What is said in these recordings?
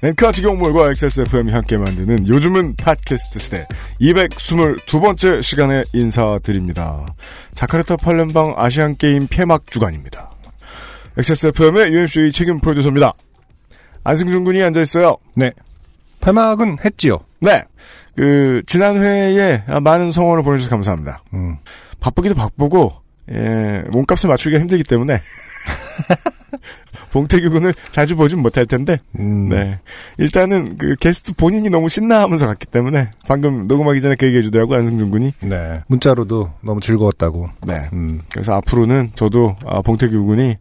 앵카 직영몰과 XSFM이 함께 만드는 요즘은 팟캐스트 시대 222번째 시간에 인사드립니다. 자카르타 팔렘방 아시안게임 폐막 주간입니다. XSFM의 UMC의 책임 프로듀서입니다. 안승준 군이 앉아있어요. 네. 폐막은 했지요. 네. 그, 지난 회에 많은 성원을 보내주셔서 감사합니다. 음. 바쁘기도 바쁘고, 예, 몸값을 맞추기가 힘들기 때문에. 봉태규 군을 자주 보진 못할 텐데, 음. 네. 일단은 그 게스트 본인이 너무 신나 하면서 갔기 때문에, 방금 녹음하기 전에 그 얘기해 주더라고, 안승준 군이. 네. 문자로도 너무 즐거웠다고. 네. 음. 그래서 앞으로는 저도, 아, 봉태규 군이,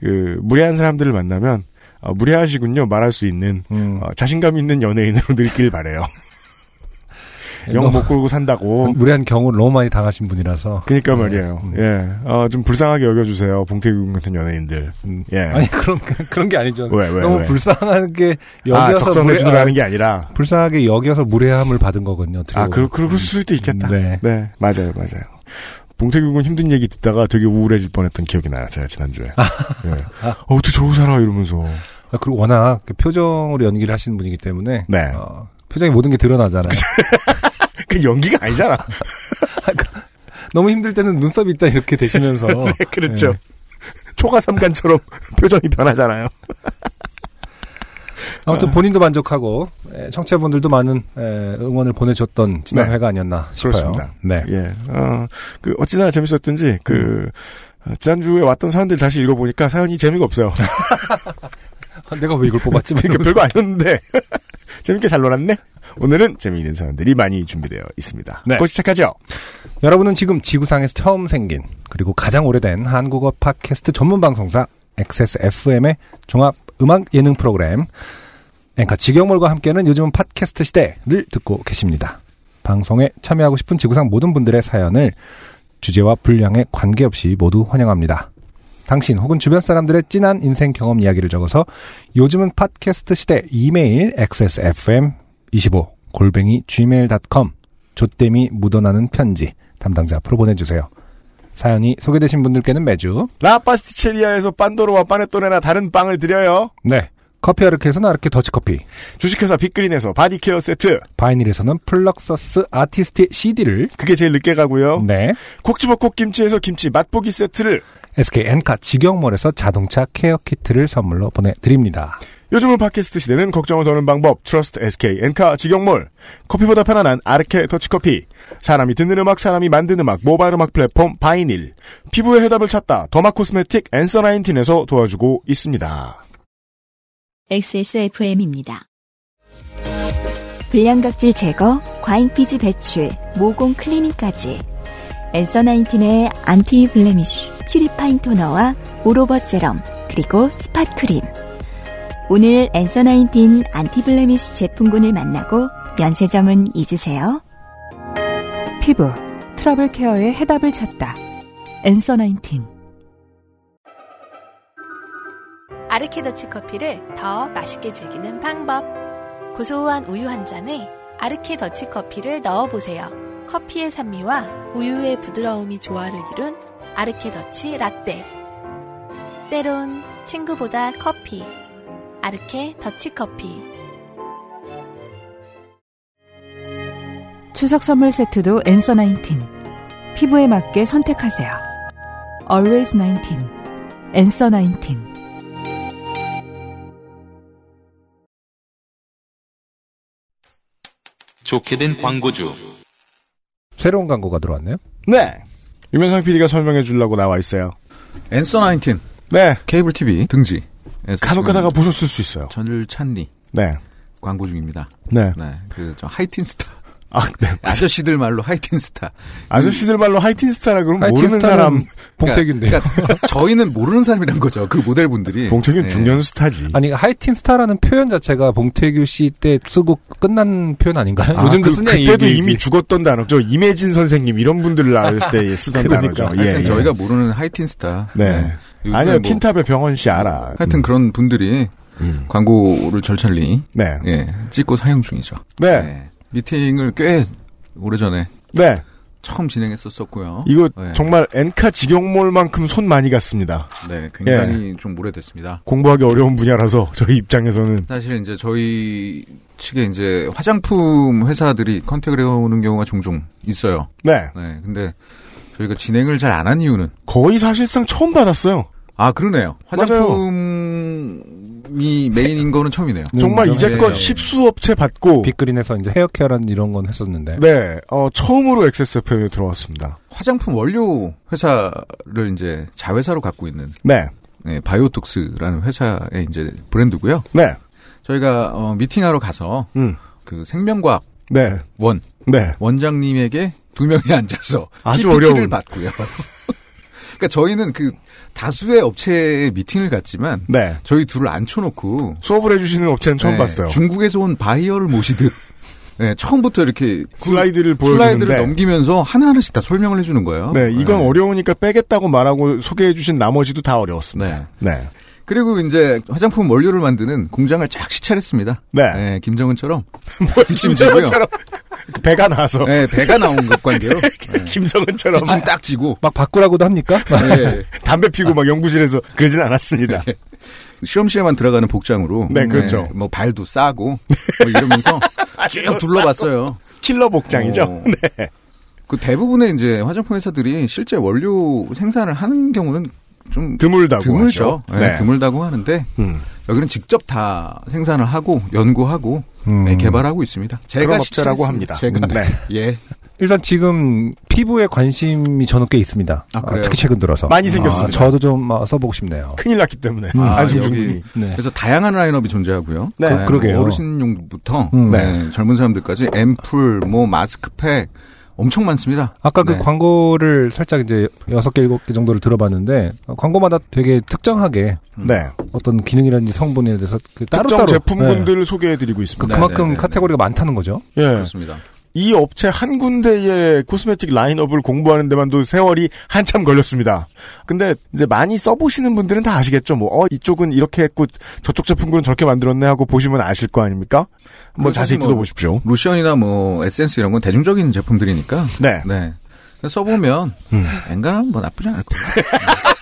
그, 무례한 사람들을 만나면, 아, 무례하시군요, 말할 수 있는, 음. 어, 자신감 있는 연예인으로 늘길 바래요 영 너무 못 끌고 산다고. 무례한 경우를 너무 많이 당하신 분이라서. 그니까 네. 말이에요. 음. 예. 어, 좀 불쌍하게 여겨주세요. 봉태규 군 같은 연예인들. 음. 예. 아니 그런 그런 게 아니죠. 왜, 왜, 너무 왜? 불쌍하게 아, 여겨서 적성해주는 무례- 하는 게 아니라. 불쌍하게 여겨서 무례함을 받은 거거든요. 아, 들어보면. 그, 그럴 수도 있겠다. 네. 네, 맞아요, 맞아요. 봉태규 군 힘든 얘기 듣다가 되게 우울해질 뻔했던 기억이 나요, 제가 지난주에. 예. 어, 어떻게 저러고 살아, 이러면서. 아, 그리고 워낙 그 표정으로 연기를 하시는 분이기 때문에 네. 어, 표정이 모든 게 드러나잖아요. 그 연기가 아니잖아. 너무 힘들 때는 눈썹이 있다 이렇게 되시면서 네, 그렇죠. 네. 초가 삼간처럼 표정이 변하잖아요. 아무튼 본인도 만족하고 에, 청취자분들도 많은 에, 응원을 보내줬던 지난 네. 회가 아니었나 싶어요. 그렇습니다. 네. 예. 어, 그, 어찌나 재밌었든지, 그, 어, 지난주에 왔던 사연들 다시 읽어보니까 사연이 재미가 없어요. 아, 내가 왜 이걸 뽑았지? 그러니까 별거 아니었는데. 재밌게 잘 놀았네? 오늘은 재미있는 사연들이 많이 준비되어 있습니다. 네. 곧 시작하죠? 여러분은 지금 지구상에서 처음 생긴 그리고 가장 오래된 한국어 팟캐스트 전문 방송사 XSFM의 종합 음악 예능 프로그램 앵커 직영몰과 함께하는 요즘은 팟캐스트 시대를 듣고 계십니다. 방송에 참여하고 싶은 지구상 모든 분들의 사연을 주제와 분량에 관계없이 모두 환영합니다. 당신 혹은 주변 사람들의 진한 인생 경험 이야기를 적어서 요즘은 팟캐스트 시대 이메일 xsfm25 골뱅이 gmail.com 조땜이 묻어나는 편지 담당자 앞으로 보내주세요. 사연이 소개되신 분들께는 매주 라파스티체리아에서 pandoro와 panettone나 다른 빵을 드려요. 네 커피 아르케에서는 아르케 더치커피 주식회사 빅그린에서 body care 세트. 바이닐에서는 플럭서스 아티스트 CD를 그게 제일 늦게 가고요. 네 콕 집어 콕 김치에서 김치 맛보기 세트를. SK 엔카 직영몰에서 자동차 care kit를 선물로 보내드립니다. 요즘은 팟캐스트 시대는 걱정을 더는 방법 트러스트 SK 엔카 직영몰 커피보다 편안한 아르케 더치커피 사람이 듣는 음악 사람이 만드는 음악 모바일 음악 플랫폼 바이닐 피부의 해답을 찾다 derma cosmetic 앤서 나인틴에서 도와주고 있습니다. XSFM입니다. 불량각질 제거, 과잉피지 배출, 모공 클리닝까지. 앤서 나인틴의 anti-blemish, purifying toner와 오로버 세럼, 그리고 spot cream. 오늘 Answer Nineteen Anti Blemish 제품군을 만나고 면세점은 잊으세요. 피부 트러블 케어의 해답을 찾다. 엔서 나인틴 아르케 더치 커피를 더 맛있게 즐기는 방법. 고소한 우유 한 잔에 아르케 더치 커피를 넣어보세요. 커피의 산미와 우유의 부드러움이 조화를 이룬 아르케 더치 라떼. 때론 친구보다 커피. 아르케 더치 커피. 추석 선물 세트도 엔서 나인틴 피부에 맞게 선택하세요. Always 19 엔서 나인틴 좋게 된 광고주. 새로운 광고가 들어왔네요. 네 유명상 PD가 설명해 주려고 나와 있어요. Answer 19 네 케이블 TV 등지 간혹 가다가 보셨을 수 있어요. 절찬리 네 광고 중입니다. 네. 네, 그 저 하이틴 스타 아, 네. 아저씨들 말로 하이틴 스타. 아저씨들 말로 하이틴 스타라 그러면 하이틴 모르는 사람. 봉태규인데. 그러니까, 그러니까 저희는 모르는 사람이란 거죠. 그 모델분들이. 봉태규는 예. 중년 스타지. 아니 하이틴 스타라는 표현 자체가 봉태규 씨 때 쓰고 끝난 표현 아닌가요? 아, 요즘도 그, 쓰냐 그때도 이 이미 죽었던 단어죠. 이매진 선생님 이런 분들을 낳을 때 쓰던 그러니까. 단어죠. 예, 하여튼 예. 저희가 모르는 하이틴 스타. 네. 요즘에 아니요, 뭐 틴탑의 병원 씨 알아. 하여튼 그런 분들이 음. 광고를 절찰리 네. 예, 찍고 사용 중이죠. 네. 예. 미팅을 꽤 오래전에 네. 처음 진행했었었고요. 이거 네. 정말 엔카 직영몰만큼 손 많이 갔습니다. 네, 굉장히 좀 오래됐습니다. 공부하기 어려운 분야라서 저희 입장에서는 사실 이제 저희 측에 이제 화장품 회사들이 contact을 해오는 경우가 종종 있어요. 네. 네, 근데 저희가 진행을 잘 안 한 이유는 거의 사실상 처음 받았어요. 아 그러네요. 맞아요. 화장품이 main인 거는 처음이네요. 정말 음, 이제껏 네. 십수 업체 받고 빅그린에서 이제 hair care라는 이런 건 했었는데. 네, 어, 처음으로 XSFM에 들어왔습니다. 화장품 원료 회사를 이제 자회사로 갖고 있는 네, 네, 바이오톡스라는 회사의 이제 브랜드고요. 네, 저희가 어, 미팅하러 가서 음, 그 생명과학 네, 원 네. 원장님에게 두 명이 앉아서 아주 PPT를 어려운. 받고요. 그러니까 저희는 그 다수의 업체에 미팅을 갔지만 네. 저희 둘을 앉혀놓고 수업을 해주시는 업체는 처음 네, 봤어요. 중국에서 온 바이어를 모시듯 네, 처음부터 이렇게 그 슬라이드를 슬라이드를 보여주는데 넘기면서 하나하나씩 다 설명을 해주는 거예요. 네, 이건 어려우니까 빼겠다고 말하고 소개해주신 나머지도 다 어려웠습니다. 네. 네, 그리고 이제 화장품 원료를 만드는 공장을 쫙 시찰했습니다. 네. 네, 김정은처럼 지고요. 김정은처럼 배가 나와서 네, 배가 나온 것 관계로 네. 김정은처럼 뒷짐 딱 지고 막 바꾸라고도 합니까? 네. 담배 피고 막 연구실에서 그러진 않았습니다. 실험실에만 들어가는 복장으로 네, 그렇죠. 뭐 발도 싸고 뭐 이러면서 쭉 둘러봤어요. 킬러 복장이죠. 어. 네. 그 대부분의 이제 화장품 회사들이 실제 원료 생산을 하는 경우는 좀 드물다고 드물죠. 하죠. 네, 드물다고 하는데 음. 여기는 직접 다 생산을 하고 연구하고 음. 네, 개발하고 있습니다. 제가 업체라고. 합니다. 제가 네. 예. 일단 지금 피부에 관심이 저는 꽤 있습니다. 아, 그래요? 특히 최근 들어서. 많이 생겼습니다. 아, 저도 좀 어, 써보고 싶네요. 큰일 났기 때문에 아, 안승준 여기 네. 그래서 다양한 라인업이 존재하고요. 네, 뭐 그러게요. 어르신용부터 음. 네, 젊은 사람들까지 앰플, 뭐 마스크팩 엄청 많습니다. 아까 그 네. 광고를 살짝 이제 여섯 개 일곱 개 정도를 들어봤는데 어, 광고마다 되게 특정하게 네. 어떤 기능이라든지 성분에 대해서 그 따로 특정 따로 제품군들을 소개해드리고 그, 있습니다. 네, 그만큼 네, 네, 카테고리가 많다는 거죠. 예. 그렇습니다. 이 업체 한 군데의 코스메틱 라인업을 공부하는 데만도 세월이 한참 걸렸습니다. 근데 이제 많이 써보시는 분들은 다 아시겠죠. 뭐, 어, 이쪽은 이렇게 했고 저쪽 제품군은 저렇게 만들었네 하고 보시면 아실 거 아닙니까? 한번 그리고 자세히 뭐- 뜯어보십시오. 로션이나 뭐 에센스 이런 건 대중적인 제품들이니까 네. 네. 써보면 음. 엔간하면 뭐 나쁘지 않을 거예요.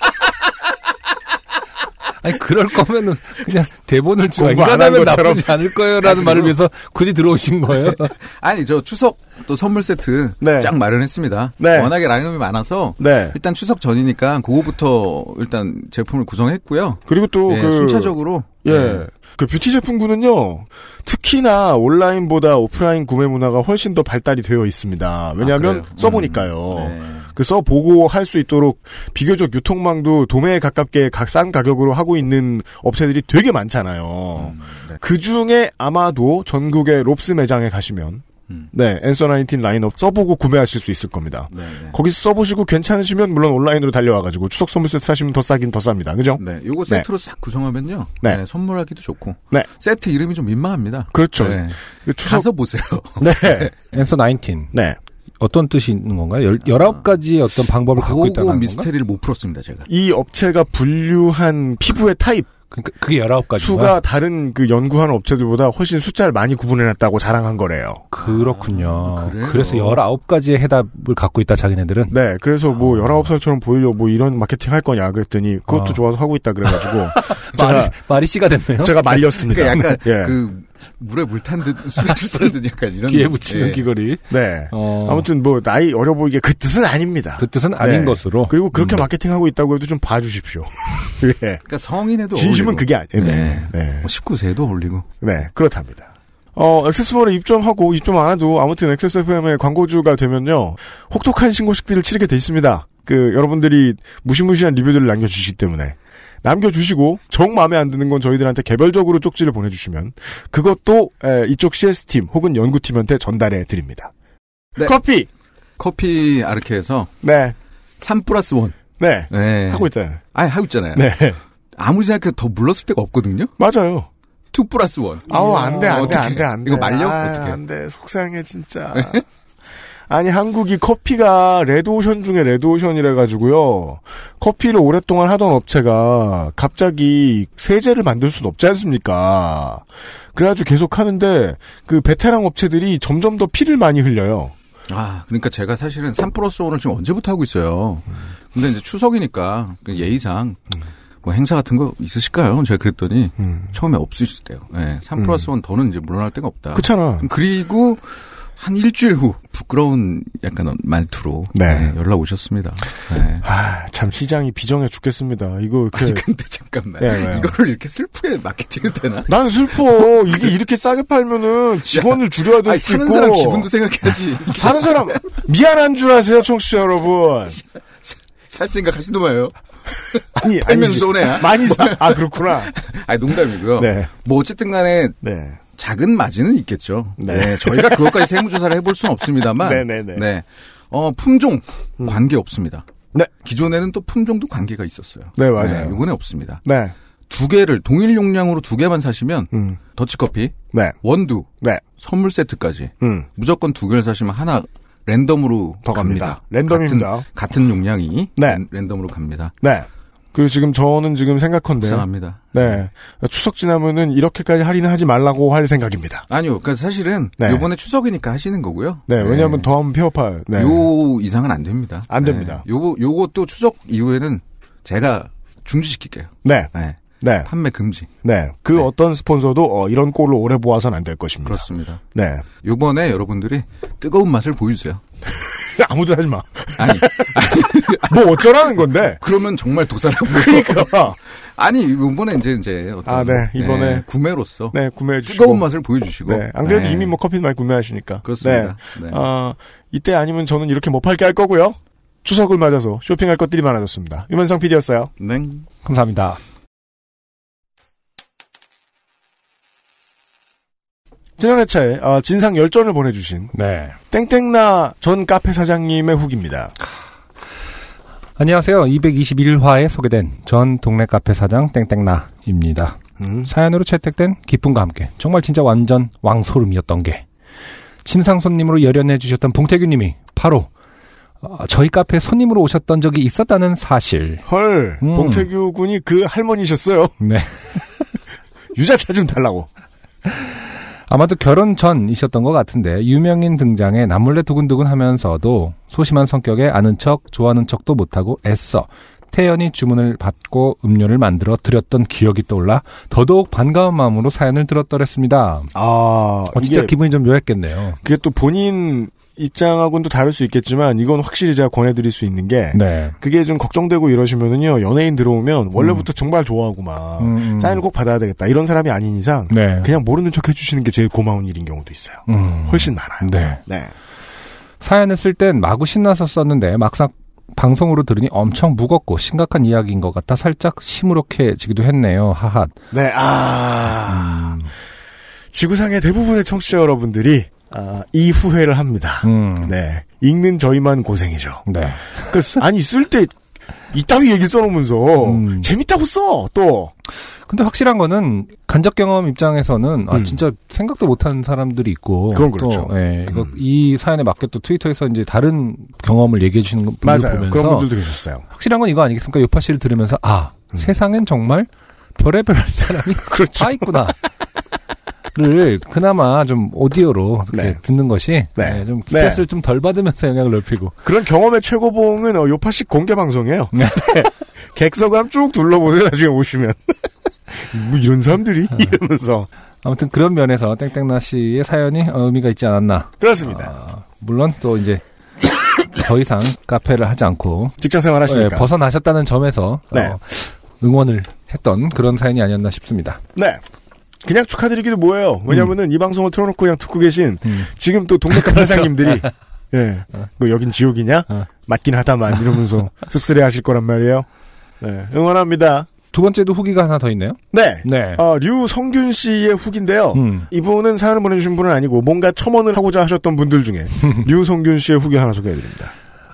아니 그럴 거면은 그냥 대본을 안한 인간하면. 나쁘지 않을 거예요라는 아니, 말을 위해서 굳이 들어오신 거예요. 아니 저 추석 또 선물 세트 네. 쫙 마련했습니다. 네. 워낙에 라인업이 많아서 네. 일단 추석 전이니까 그거부터 일단 제품을 구성했고요. 그리고 또 네, 그, 순차적으로 예. 네. 그 뷰티 제품군은요, 특히나 온라인보다 오프라인 구매 문화가 훨씬 더 발달이 되어 있습니다. 왜냐하면 아? 써보니까요. 네. 그 써보고 할 수 있도록 비교적 유통망도 도매에 가깝게 값싼 가격으로 하고 있는 업체들이 되게 많잖아요. 음, 네. 그 중에 아마도 전국의 롭스 매장에 가시면, 음. 네, Answer Nineteen 라인업 써보고 구매하실 수 있을 겁니다. 네, 네. 거기서 써보시고 괜찮으시면 물론 온라인으로 달려와가지고 추석 선물 세트 사시면 더 싸긴 더 쌉니다. 그죠? 네, 요거 네. 세트로 싹 구성하면요. 네. 네, 선물하기도 좋고. 네. 세트 이름이 좀 민망합니다. 그렇죠. 네. 그 추석, 가서 보세요. 네. 앤서 19. 네. 어떤 뜻이 있는 건가요? 열, 19가지의 어떤 방법을 갖고 있다는 그거 건가? 미스테리를 못 풀었습니다, 제가. 이 업체가 분류한 피부의 타입, 그러니까 그게 19가지. 수가 다른 그 연구하는 업체들보다 훨씬 숫자를 많이 구분해놨다고 자랑한 거래요. 그렇군요. 아? 그래서 19가지의 해답을 갖고 있다 자기네들은. 네, 그래서 뭐 19살처럼 보이려고 뭐 이런 마케팅 할 거냐 그랬더니 그것도 아. 좋아서 하고 있다 그래가지고 말이, 제가, 말이 씨가 됐네요. 제가 말렸습니다. 그러니까 약간 예. 그 물에 물 탄 듯 술에 술듯 약간 이런 귀에 붙이는 예. 귀걸이. 네. 어, 아무튼 뭐 나이 어려 보이게 그 뜻은 아닙니다. 그 뜻은 아닌 네. 것으로. 그리고 그렇게 음. 마케팅하고 있다고 해도 좀 봐주십시오. 예. 그러니까 성인에도 진심은 어울리고. 그게 아니에요. 네. 네. 네. 뭐 19세도 어울리고. 네, 그렇답니다. 어, 액세스몰에 입점하고 입점 안 해도 아무튼 XSFM의 광고주가 되면요. 혹독한 신고식들을 치르게 돼 있습니다. 그 여러분들이 무시무시한 리뷰들을 남겨주시기 때문에 남겨주시고 정 마음에 안 드는 건 저희들한테 개별적으로 쪽지를 보내주시면 그것도 에, 이쪽 CS팀 혹은 연구팀한테 전달해 드립니다. 네. 커피. 커피 아르케에서 네. 3 플러스 1. 네. 네. 하고 있다. 아, 하고 있잖아요. 네. 아무리 생각해도 더 물렀을 데가 없거든요. 맞아요. 2 플러스 1. 아우, 안 돼, 안 돼. 안 돼, 안 돼. 이거 말려? 아, 어떻게? 안 돼. 속상해, 진짜. 아니, 한국이 커피가 레드오션 중에 레드오션이라 가지고요. 커피를 오랫동안 하던 업체가 갑자기 세제를 만들 수는 없지 않습니까? 그래가지고 계속 하는데, 그 베테랑 업체들이 점점 더 피를 많이 흘려요. 아, 그러니까 제가 사실은 3 플러스 1을 지금 언제부터 하고 있어요. 근데 이제 추석이니까 그 예의상 뭐 행사 같은 거 있으실까요? 제가 그랬더니 음. 처음에 없으시대요. 네, 3 플러스 1 더는 이제 물러날 데가 없다. 그렇잖아. 그리고 한 일주일 후 부끄러운 약간 말투로 네. 네, 연락 오셨습니다. 네. 아, 참 시장이 비정해 죽겠습니다. 이거 이렇게. 아니 근데 잠깐만 네, 왜요? 이거를 이렇게 슬프게 마케팅해도 되나? 난 슬퍼. 이게 이렇게 싸게 팔면은 직원을 줄여야 될 수도 사는 있고. 사람 기분도 생각해야지. 사는 사람 미안한 줄 아세요, 청취자 여러분. 살 생각 하시도 마요. 아니, 팔면. 손해야. 많이 사. 아 그렇구나. 아니 농담이고요. 네, 뭐 어쨌든 간에 네, 작은 마진은 있겠죠. 네. 네. 저희가 그것까지 세무조사를 해볼 수는 없습니다만. 네, 네, 네. 네. 어, 품종, 관계 없습니다. 네. 기존에는 또 품종도 관계가 있었어요. 네, 맞아요. 이번에 없습니다. 네, 두 개를, 동일 용량으로 두 개만 사시면, 음, 더치커피, 네, 원두, 네, 선물 세트까지, 음, 무조건 두 개를 사시면 하나 랜덤으로 더 갑니다. 갑니다. 랜덤입니다. 같은, 같은 용량이 네. 랜, 랜덤으로 갑니다. 네. 그리고 지금 저는 지금 생각한데, 불쌍합니다. 네, 추석 지나면은 이렇게까지 할인을 하지 말라고 할 생각입니다. 아니요. 그러니까 사실은 네. 요번에 추석이니까 하시는 거고요. 네, 왜냐하면 더 하면 폐업할. 네, 요 이상은 안 됩니다. 안 됩니다. 네. 요거 요것도 추석 이후에는 제가 중지시킬게요. 네, 네. 네, 판매 금지. 네. 그 네. 어떤 스폰서도 어, 이런 꼴로 오래 보아서는 안될 것입니다. 그렇습니다. 네, 요번에 여러분들이 뜨거운 맛을 보여주세요. 아무도 하지 마. 아니, 뭐 어쩌라는 건데? 그러면 정말 도살하고요. 그러니까. 아니, 요번에 이제, 이제, 어떤. 아, 네. 이번에 구매로서. 네, 구매해 주시고. 뜨거운 맛을 보여 주시고. 네. 안 그래도 네. 이미 뭐 커피 많이 구매하시니까. 그렇습니다. 네. 네. 아, 이때 아니면 저는 이렇게 못 팔게 할 거고요. 추석을 맞아서 쇼핑할 것들이 많아졌습니다. 유면상 PD였어요. 네. 감사합니다. 지난 회차에 아, 진상 열전을 보내주신 네. 땡땡나 전 카페 사장님의 후기입니다. 안녕하세요. 221화에 소개된 전 동네 카페 사장 땡땡나입니다. 음. 사연으로 채택된 기쁨과 함께 정말 진짜 완전 왕소름이었던 게 친상 손님으로 열연해 주셨던 봉태규님이 바로 어, 저희 카페 손님으로 오셨던 적이 있었다는 사실. 헐, 음. 봉태규 군이 그 할머니셨어요. 네. 유자차 좀 달라고. 아마도 결혼 전이셨던 것 같은데 유명인 등장에 남몰래 두근두근 하면서도 소심한 성격에 아는 척 좋아하는 척도 못하고 애써 태연이 주문을 받고 음료를 만들어 드렸던 기억이 떠올라 더더욱 반가운 마음으로 사연을 들었더랬습니다. 아, 어, 진짜 기분이 좀 묘했겠네요. 그게 또 본인 입장하고는 또 다를 수 있겠지만 이건 확실히 제가 권해드릴 수 있는 게 네. 그게 좀 걱정되고 이러시면은요 연예인 들어오면 원래부터 정말 좋아하고 막 음, 음. 사인을 꼭 받아야 되겠다 이런 사람이 아닌 이상 네. 그냥 모르는 척 해주시는 게 제일 고마운 일인 경우도 있어요. 음. 훨씬 많아요. 네. 네. 사연을 쓸 땐 마구 신나서 썼는데 막상 방송으로 들으니 엄청 무겁고 심각한 이야기인 것 같아 살짝 시무룩해지기도 했네요. 하하. 네, 아 음. 지구상의 대부분의 청취자 여러분들이 아, 이 후회를 합니다. 음. 네, 읽는 저희만 고생이죠. 네. 그 아니 쓸 때 이따위 얘기 써놓으면서 음. 재밌다고 써 또. 근데 확실한 거는 간접 경험 입장에서는 아 음. 진짜 생각도 못하는 사람들이 있고 그건 그렇죠. 또, 예, 이거 음. 이 사연에 맞게 또 트위터에서 이제 다른 경험을 얘기해 주시는 분들 맞아요. 보면서 그런 분들도 계셨어요. 확실한 건 이거 아니겠습니까? 요파 씨를 들으면서 아 음. 세상엔 정말 별의별 사람이 그렇죠. 다 있구나. 를 그나마 좀 오디오로 네. 듣는 것이 네. 네, 좀 네. 스트레스를 좀 덜 받으면서 영향을 넓히고 그런 경험의 최고봉은 어, 요파식 공개 방송이에요. 네. 객석을 쭉 둘러보세요. 나중에 오시면 뭐 이런 사람들이 이러면서 아무튼 그런 면에서 땡땡나 씨의 사연이 어, 의미가 있지 않았나. 그렇습니다. 아, 물론 또 이제 더 이상 카페를 하지 않고 직장 생활 예, 하시니까. 벗어나셨다는 점에서 네. 어, 응원을 했던 그런 사연이 아니었나 싶습니다. 네. 그냥 축하드리기도 뭐예요. 왜냐면은 이 방송을 틀어놓고 그냥 듣고 계신 음. 지금 또 동네 카페 사장님들이 예, 뭐 여긴 지옥이냐? 어. 맞긴 하다만 이러면서 씁쓸해 하실 거란 말이에요. 네, 응원합니다. 두 번째도 후기가 하나 더 있네요. 네. 네. 어, 류성균 씨의 후기인데요. 음. 이분은 사연을 보내주신 분은 아니고 뭔가 첨언을 하고자 하셨던 분들 중에 류성균 씨의 후기 하나 소개해드립니다.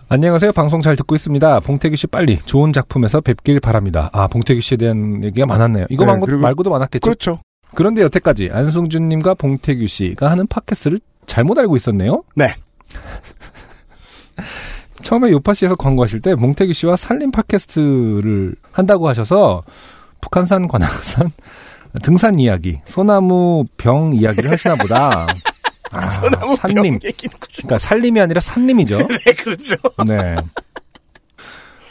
안녕하세요. 방송 잘 듣고 있습니다. 봉태규 씨 빨리 좋은 작품에서 뵙길 바랍니다. 아, 봉태규 씨에 대한 얘기가 많았네요. 이거 네, 말고, 그리고- 말고도 많았겠죠. 그렇죠. 그런데 여태까지 안승준님과 봉태규 씨가 하는 팟캐스트를 잘못 알고 있었네요. 네. 처음에 요파 씨에서 광고하실 때 봉태규 씨와 산림 팟캐스트를 한다고 하셔서 북한산, 관악산 등산 이야기, 소나무 병 이야기를 하시나 보다. 아, 소나무 산림. 거죠. 그러니까 산림이 아니라 산림이죠. 네, 그렇죠. 네.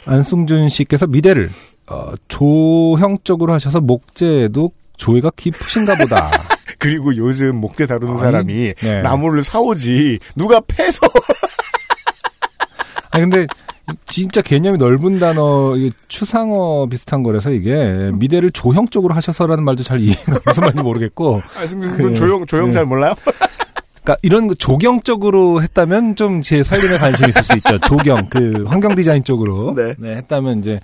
안승준 씨께서 미대를 어, 조형적으로 하셔서 목재에도 조예가 깊으신가 보다. 그리고 요즘 목재 다루는 아니, 사람이 네. 나무를 사오지 누가 패서 아니 근데 진짜 개념이 넓은 단어 추상어 비슷한 거라서 이게 미대를 조형적으로 하셔서라는 말도 잘 이해가 무슨 말인지 모르겠고 안승준 그- 군 조용 조용 네. 잘 몰라요? 그러니까 이런 거 조경적으로 했다면 좀 제 살림에 관심이 있을 수 있죠. 조경 그 환경 디자인 쪽으로 네. 했다면 이제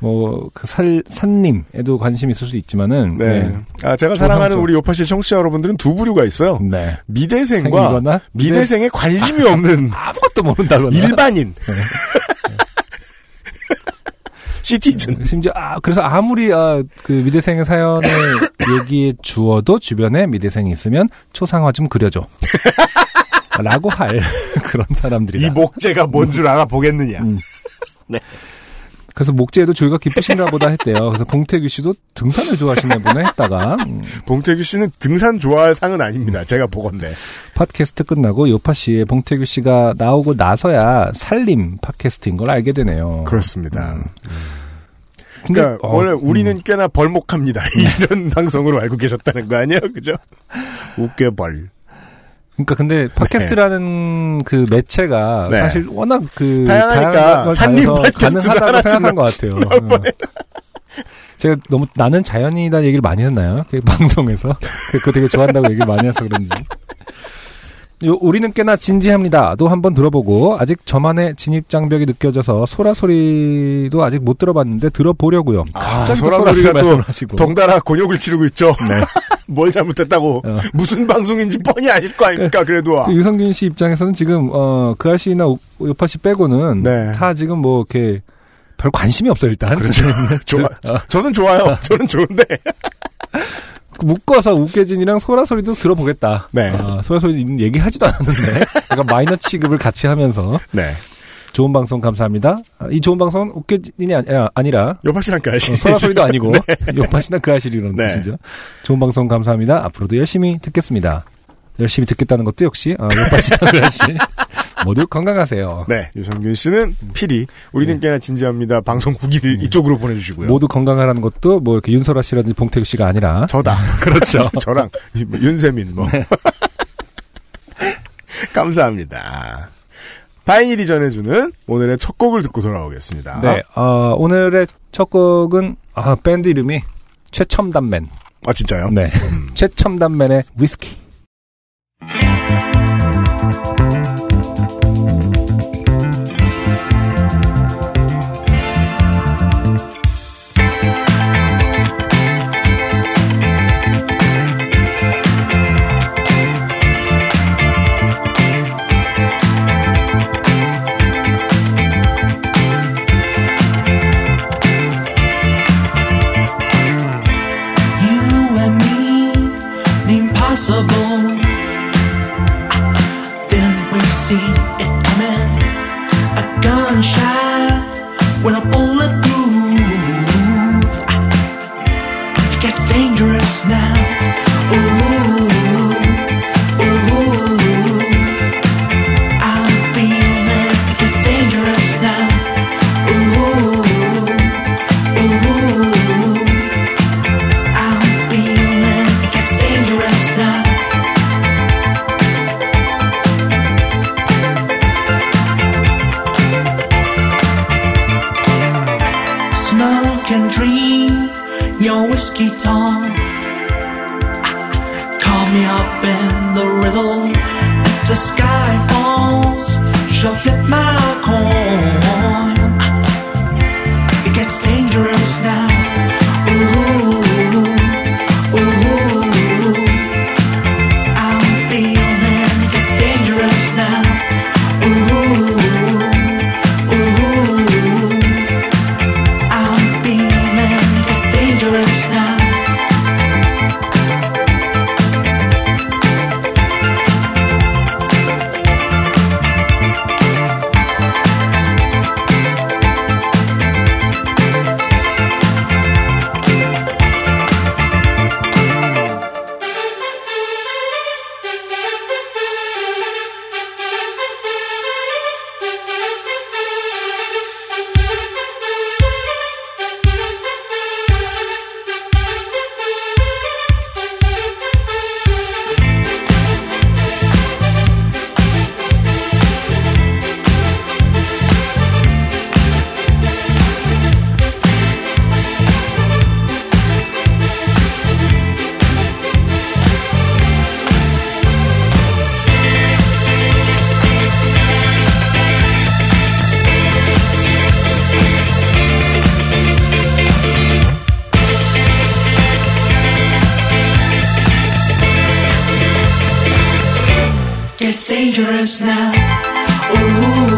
뭐그살 산림에도 관심이 있을 수 있지만은 네. 아 제가 사랑하는 우리 요파시 청취자 여러분들은 두 부류가 있어요. 네. 미대생과 미대생에 관심이 없는 아무것도 모른다거나 일반인. 시티즌. 심지어 아 그래서 아무리 아, 그 미대생의 사연을 얘기해 주어도 주변에 미대생이 있으면 초상화 좀 그려줘. 라고 할 그런 사람들이다. 이 목재가 뭔 줄 알아보겠느냐. 음. 그래서 목재에도 조예가 깊으신가 보다 했대요. 그래서 봉태규 씨도 등산을 좋아하시나 보네 했다가 음, 봉태규 씨는 등산 좋아할 상은 아닙니다. 제가 보건데. 팟캐스트 끝나고 요파 씨의 봉태규 씨가 나오고 나서야 살림 팟캐스트인 걸 알게 되네요. 그렇습니다. 근데, 그러니까 어, 원래 음. 우리는 꽤나 벌목합니다. 이런 방송으로 알고 계셨다는 거 아니에요? 그죠? 웃겨벌. 그러니까 근데 팟캐스트라는 그 매체가 네. 사실 워낙 그 다양하니까 산림 하나쯤 생각한 것 같아요. 응. 제가 너무 나는 자연이다 얘기를 많이 했나요? 그 방송에서 그- 그거 되게 좋아한다고 얘기를 많이 해서 그런지. 요, 우리는 꽤나 진지합니다.도 한번 들어보고 아직 저만의 진입 장벽이 느껴져서 소라 소리도 아직 못 들어봤는데 들어보려고요. 아, 소라 소라 소리 소리가 또. 덩달아 곤욕을 치르고 있죠. 네. 뭘 잘못했다고. 어. 무슨 방송인지 뻔히 아실 거 아닙니까, 그래도. 그 유성균 씨 입장에서는 지금 어그 아씨나 요파 씨 빼고는 네. 다 지금 뭐 이렇게 별 관심이 없어 일단. 그렇죠. 좋아. 저는 좋아요. 저는 좋은데. 묶어서 우깨진이랑 소라 소리도 들어보겠다. 네. 아, 소라 소리 얘기하지도 않았는데 약간 마이너 취급을 같이 하면서 네. 좋은 방송 감사합니다. 아, 이 좋은 방송은 우깨진이 아니, 아, 아니라 여파씨랑 까시. 어, 소라 소리도 아니고 요파시나 그 아실이라는 네. 뜻이죠. 좋은 방송 감사합니다. 앞으로도 열심히 듣겠습니다. 열심히 듣겠다는 것도 역시 아, 요파시나 그 아실 모두 건강하세요. 네. 유성균 씨는 필히 우리는 꽤나 진지합니다. 방송 후기를 이쪽으로 보내주시고요. 네. 모두 건강하라는 것도 뭐 이렇게 윤소라 씨라든지 봉태규 씨가 아니라 저다. 그렇죠. 저랑 이뭐 윤세민 뭐. 감사합니다. 다행일이 전해주는 오늘의 첫 곡을 듣고 돌아오겠습니다. 네, 어, 오늘의 첫 곡은 아, 밴드 이름이 최첨단맨. 아 진짜요? 네, 최첨단맨의 위스키. Dangerous now. Ooh,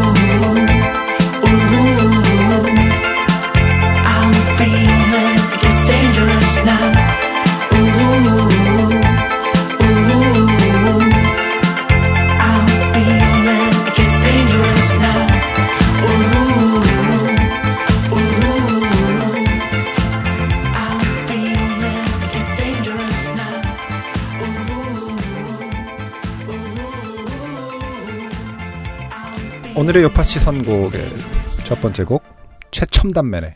오늘의 요파시 선곡의 첫 번째 곡 최첨단맨의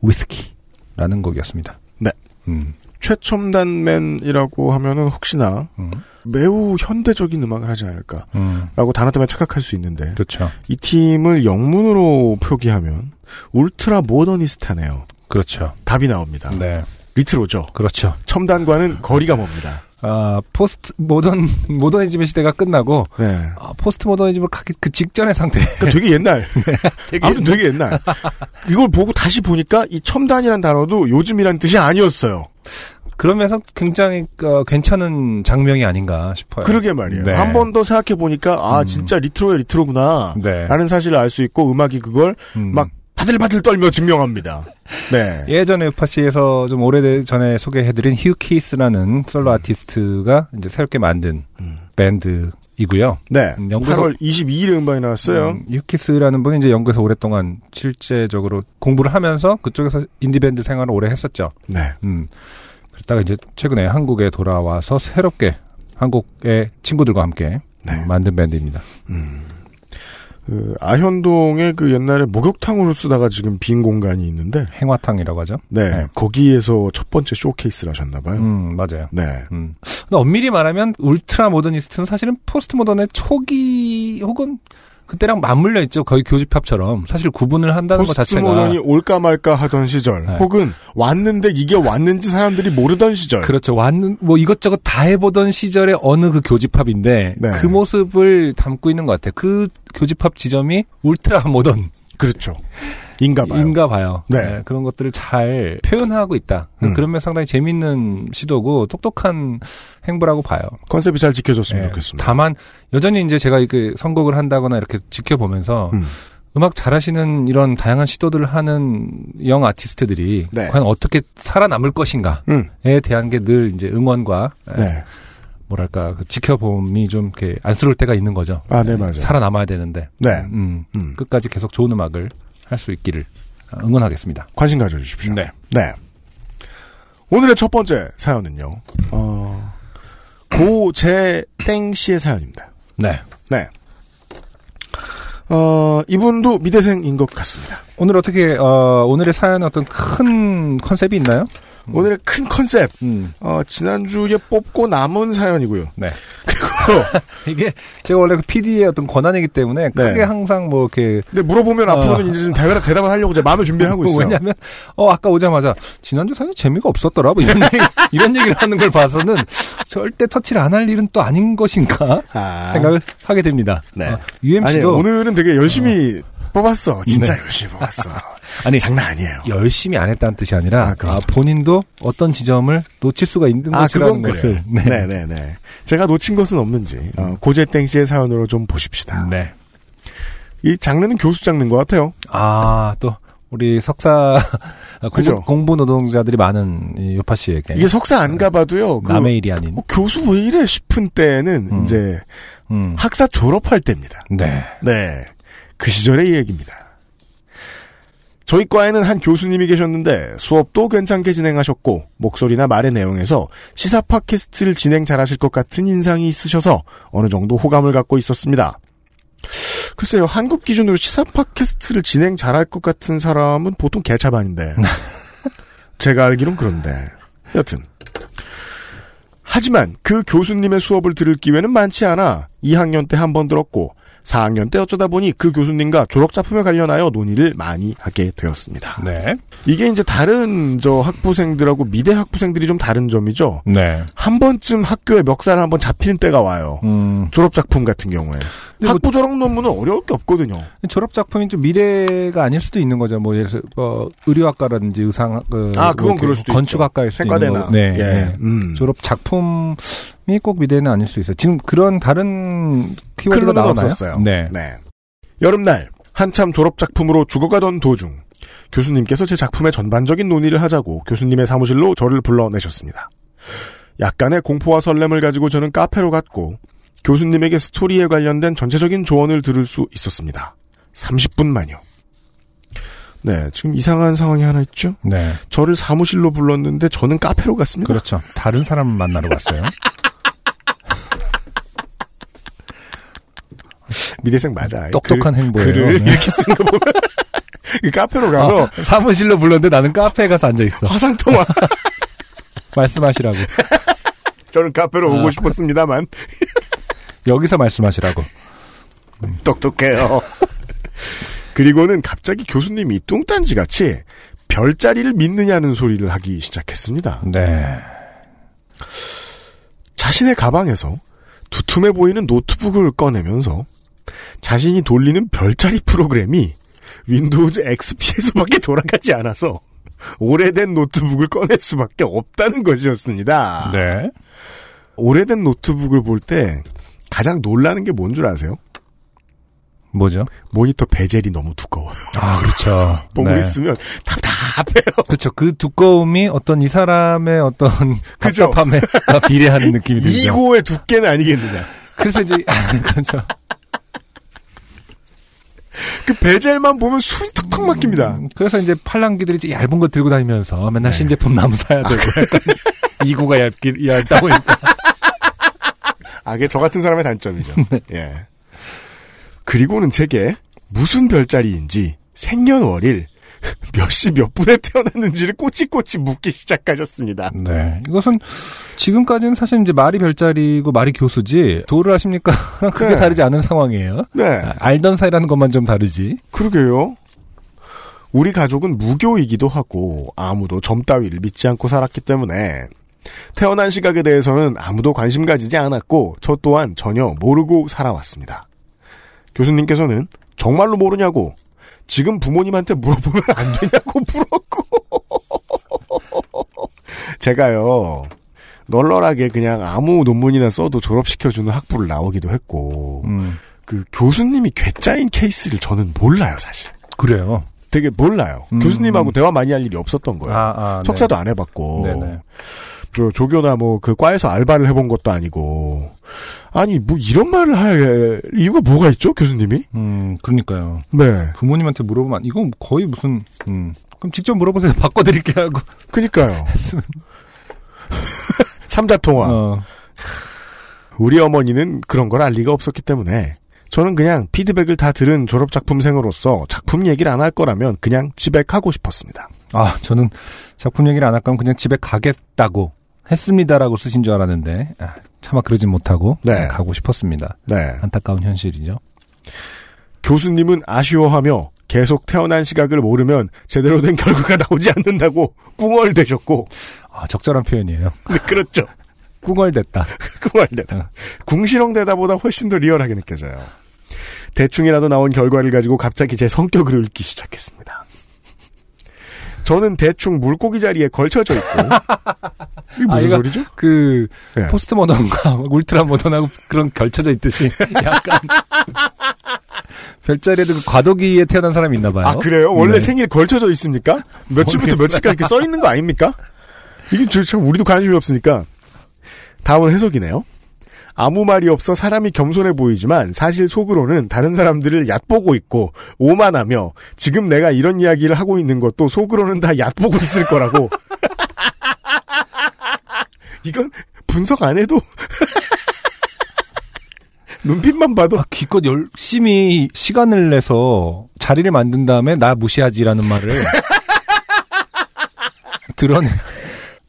위스키라는 곡이었습니다. 네. 음, 최첨단맨이라고 하면은 혹시나 음, 매우 현대적인 음악을 하지 않을까라고 음, 단어 때문에 착각할 수 있는데 그렇죠. 이 팀을 영문으로 표기하면 Ultra Modernista네요. 그렇죠. 답이 나옵니다. 네, 레트로죠. 그렇죠. 첨단과는 거리가 멉니다. 아 포스트 모던 모더니즘의 시대가 끝나고 네. 아, 포스트 모더니즘을 가기 그 직전의 상태. 그러니까 되게 옛날. 되게 아무튼 되게 옛날. 이걸 보고 다시 보니까 이 첨단이란 단어도 요즘이란 뜻이 아니었어요. 그러면서 굉장히 어, 괜찮은 장면이 아닌가 싶어요. 그러게 말이에요. 네. 한번 더 생각해 보니까 아 음. 진짜 레트로의 레트로구나. 네. 라는 사실을 알 수 있고 음악이 그걸 음. 막 바들바들 떨며 증명합니다. 네. 예전에 요파시에서 좀 오래 전에 소개해드린 휴 키스라는 솔로 아티스트가 이제 새롭게 만든 음. 밴드이고요. 네. 음, 영국에서- 8월 22일에 음반이 나왔어요. 음, 휴 키스라는 분이 이제 영국에서 오랫동안 실제적으로 공부를 하면서 그쪽에서 인디밴드 생활을 오래 했었죠. 네. 음. 그러다가 이제 최근에 한국에 돌아와서 새롭게 한국의 친구들과 함께 네. 음, 만든 밴드입니다. 그 아현동에 그 옛날에 목욕탕으로 쓰다가 지금 빈 공간이 있는데 행화탕이라고 하죠. 네. 네. 거기에서 첫 번째 쇼케이스를 하셨나 봐요. 음, 맞아요. 네. 음. 근데 엄밀히 말하면 Ultra Modernist는 사실은 포스트 모던의 초기 혹은 그때랑 맞물려 있죠. 거의 교집합처럼 사실 구분을 한다는 것 포스트 자체가 모던이 올까 말까 하던 시절, 네. 혹은 왔는데 이게 왔는지 사람들이 모르던 시절. 그렇죠. 왔는 뭐 이것저것 다 해보던 시절의 어느 그 교집합인데 네. 그 모습을 담고 있는 것 같아요. 그 교집합 지점이 울트라 모던 그렇죠. 인가 봐요. 인가 봐요. 네. 그런 것들을 잘 표현하고 있다. 음. 그런 면 상당히 재밌는 시도고 똑똑한 행보라고 봐요. 컨셉이 잘 지켜졌으면 예, 좋겠습니다. 다만 여전히 이제 제가 그 선곡을 한다거나 이렇게 지켜보면서 음. 음악 잘하시는 이런 다양한 시도들을 하는 영 아티스트들이 네. 과연 어떻게 살아남을 것인가에 음. 대한 게 늘 이제 응원과 에, 네. 뭐랄까 그 지켜봄이 좀 이렇게 안쓰러울 때가 있는 거죠. 아, 네, 에, 맞아요. 살아남아야 되는데 네. 음, 음. 끝까지 계속 좋은 음악을 할 수 있기를 응원하겠습니다. 관심 가져주십시오. 네. 네. 오늘의 첫 번째 사연은요. 어, 고재땡 씨의 사연입니다. 네. 네. 어, 이분도 미대생인 것 같습니다. 오늘 어떻게 어, 오늘의 사연에 어떤 큰 컨셉이 있나요? 오늘의 큰 컨셉, 음. 어, 지난주에 뽑고 남은 사연이고요. 네. 그리고, 이게 제가 원래 그 PD의 어떤 권한이기 때문에 네. 크게 항상 뭐 이렇게 근데 물어보면 어. 앞으로는 이제 좀 대답, 대답을 하려고 제가 마음을 준비를 하고 있어요. 왜냐하면 어 아까 오자마자 지난주 사연 재미가 없었더라 뭐 이런 얘기, 이런 얘기를 하는 걸 봐서는 절대 터치를 안 할 일은 또 아닌 것인가 아. 생각을 하게 됩니다. 네. 어, 아니, UMC도 오늘은 되게 열심히 뽑았어. 진짜 네. 열심히 뽑았어. 아니 장난 아니에요. 열심히 안 했다는 뜻이 아니라 아? 아, 본인도 어떤 지점을 놓칠 수가 있는 아, 것이라는 것을. 네, 네, 네. 제가 놓친 것은 없는지 어, 고재땡 씨의 사연으로 좀 보십시다. 네. 이 장르는 교수 장르인 것 같아요. 아, 또, 우리 석사, 그죠? 공부, 노동자들이 많은 이 요파 씨에게. 이게 석사 안 가봐도요. 그 남의 일이 아닌. 어, 교수 왜 이래 싶은 때는 음. 이제 음. 학사 졸업할 때입니다. 네. 네. 그 시절의 얘기입니다. 저희 과에는 한 교수님이 계셨는데 수업도 괜찮게 진행하셨고 목소리나 말의 내용에서 시사 팟캐스트를 진행 잘하실 것 같은 인상이 있으셔서 어느 정도 호감을 갖고 있었습니다. 글쎄요, 한국 기준으로 시사 팟캐스트를 진행 잘할 것 같은 사람은 보통 개차반인데 제가 알기론 그런데 여튼 하지만 그 교수님의 수업을 들을 기회는 많지 않아 2학년 때 한 번 들었고 4학년 때 어쩌다 보니 그 교수님과 졸업 작품에 관련하여 논의를 많이 하게 되었습니다. 네. 이게 이제 다른 저 학부생들하고 미대 학부생들이 좀 다른 점이죠. 네. 한 번쯤 학교에 멱살을 한번 잡히는 때가 와요. 음. 졸업 작품 같은 경우에 뭐 학부 졸업 논문은 어려울 게 없거든요. 졸업 작품이 좀 미래가 아닐 수도 있는 거죠. 뭐 예를 들어 어, 의료학과라든지 의상 그 아, 그건 뭐 그럴 수도 건축학과일 수도 있는 거고. 네. 예. 네. 음. 졸업 작품이 꼭 미래는 아닐 수 있어요. 지금 그런 다른 키워드가 클론은 나오나요? 없었어요. 네. 여름날 한참 졸업 작품으로 죽어가던 도중 교수님께서 제 작품의 전반적인 논의를 하자고 교수님의 사무실로 저를 불러내셨습니다. 약간의 공포와 설렘을 가지고 저는 카페로 갔고 교수님에게 스토리에 관련된 전체적인 조언을 들을 수 있었습니다. 30분만요. 네, 지금 이상한 상황이 하나 있죠? 네. 저를 사무실로 불렀는데 저는 카페로 갔습니다. 그렇죠. 다른 사람 만나러 갔어요. 미대생 맞아. 똑똑한 글- 행보예요. 글을 네. 이렇게 쓴 거 보면 이 카페로 가서 어, 사무실로 불렀는데 나는 카페에 가서 앉아 있어. 화상통화. 말씀하시라고. 저는 카페로 오고 아. 싶었습니다만 여기서 말씀하시라고. 똑똑해요. 그리고는 갑자기 교수님이 뚱딴지 같이 별자리를 믿느냐는 소리를 하기 시작했습니다. 네. 자신의 가방에서 두툼해 보이는 노트북을 꺼내면서 자신이 돌리는 별자리 프로그램이 Windows XP에서밖에 돌아가지 않아서 오래된 노트북을 꺼낼 수밖에 없다는 것이었습니다. 네. 오래된 노트북을 볼 때 가장 놀라는 게 뭔 줄 아세요? 뭐죠? 모니터 bezel이 너무 두꺼워요. 아, 그렇죠. 봄을 네. 있으면 답답해요. 그렇죠. 그 두꺼움이 어떤 이 사람의 어떤 그죠. 답답함에 비례하는 느낌이 들죠. 이고의 두께는 아니겠느냐. 그래서 이제 그렇죠. 그 베젤만 보면 숨이 턱턱 막힙니다. 음, 그래서 이제 팔랑귀들이 이제 얇은 거 들고 다니면서 맨날 네. 신제품 나무 사야 되고 약간 이고가 얇기 얇다 보니까 아, 그게 저 같은 사람의 단점이죠. 네. 예. 그리고는 제게 무슨 별자리인지 생년월일 몇 시 몇 분에 태어났는지를 꼬치꼬치 묻기 시작하셨습니다. 네. 이것은 지금까지는 사실 이제 말이 별자리고 말이 교수지 도를 하십니까? 크게 네. 다르지 않은 상황이에요. 네, 아, 알던 사이라는 것만 좀 다르지. 그러게요. 우리 가족은 무교이기도 하고 아무도 점 따위를 믿지 않고 살았기 때문에 태어난 시각에 대해서는 아무도 관심 가지지 않았고 저 또한 전혀 모르고 살아왔습니다. 교수님께서는 정말로 모르냐고 지금 부모님한테 물어보면 안 되냐고 물었고 제가요 널널하게 그냥 아무 논문이나 써도 졸업시켜주는 학부를 나오기도 했고 음. 그 교수님이 괴짜인 케이스를 저는 몰라요 사실 그래요. 되게 몰라요 음. 교수님하고 대화 많이 할 일이 없었던 거예요 아, 아, 네. 석사도 안 해봤고 네네. 저 조교나 뭐 그 과에서 알바를 해본 것도 아니고 아니 뭐 이런 말을 할 이유가 뭐가 있죠 교수님이 음, 그러니까요. 네 부모님한테 물어보면 이건 거의 무슨 음. 그럼 직접 물어보세요. 바꿔드릴게 하고 그니까요 했으면. 삼자 통화 어. 우리 어머니는 그런 걸 알 리가 없었기 때문에 저는 그냥 피드백을 다 들은 졸업 작품생으로서 작품 얘기를 안 할 거라면 그냥 집에 가고 싶었습니다. 아, 저는 작품 얘기를 안 할 거면 그냥 집에 가겠다고 했습니다라고 쓰신 줄 알았는데 아, 차마 그러진 못하고 네. 가고 싶었습니다. 네. 안타까운 현실이죠. 교수님은 아쉬워하며 계속 태어난 시각을 모르면 제대로 된 결과가 나오지 않는다고 꿍얼대셨고 아, 적절한 표현이에요. 네, 그렇죠. 꿍얼댔다. 꿍얼대다. 궁시렁대다보다 훨씬 더 리얼하게 느껴져요. 대충이라도 나온 결과를 가지고 갑자기 제 성격을 읊기 시작했습니다. 저는 대충 물고기 자리에 걸쳐져 있고 이게 무슨 아, 소리죠? 그 네. 포스트 모던과 울트라 모던하고 그런 결쳐져 있듯이 약간 별자리에도 그 과도기에 태어난 사람이 있나 봐요. 아 그래요? 원래 네. 생일 걸쳐져 있습니까? 며칠부터. 며칠까지 이렇게 써 있는 거 아닙니까? 이게 저- 참 우리도 관심이 없으니까. 다음은 해석이네요. 아무 말이 없어 사람이 겸손해 보이지만 사실 속으로는 다른 사람들을 얕보고 있고 오만하며 지금 내가 이런 이야기를 하고 있는 것도 속으로는 다 얕보고 있을 거라고. 이건 분석 안 해도 눈빛만 봐도 아, 기껏 열심히 시간을 내서 자리를 만든 다음에 나 무시하지라는 말을 드러내.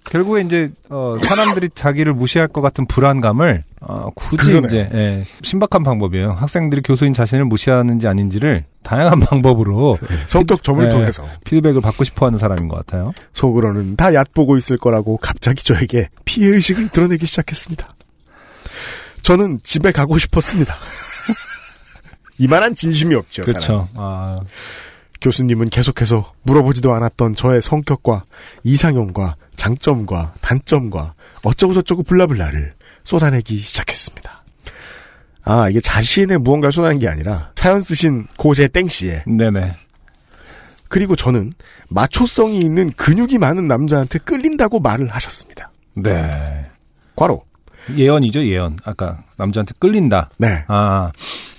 결국에 이제 어, 사람들이 자기를 무시할 것 같은 불안감을 어, 굳이 그거네. 이제 예, 신박한 방법이에요. 학생들이 교수인 자신을 무시하는지 아닌지를 다양한 방법으로 성격 점을 네. 통해서 피드백을 받고 싶어하는 사람인 것 같아요. 속으로는 다 얕보고 있을 거라고 갑자기 저에게 피해 의식을 드러내기 시작했습니다. 저는 집에 가고 싶었습니다. 이만한 진심이 없죠. 그렇죠. 아, 교수님은 계속해서 물어보지도 않았던 저의 성격과 이상형과 장점과 단점과 어쩌고저쩌고 블라블라를 쏟아내기 시작했습니다. 아, 이게 자신의 무언가를 쏟아낸 게 아니라 사연 쓰신 고재 땡씨의 네네. 그리고 저는 마초성이 있는 근육이 많은 남자한테 끌린다고 말을 하셨습니다. 네. 과로. 예언이죠, 예언. 아까 남자한테 끌린다. 네. 아,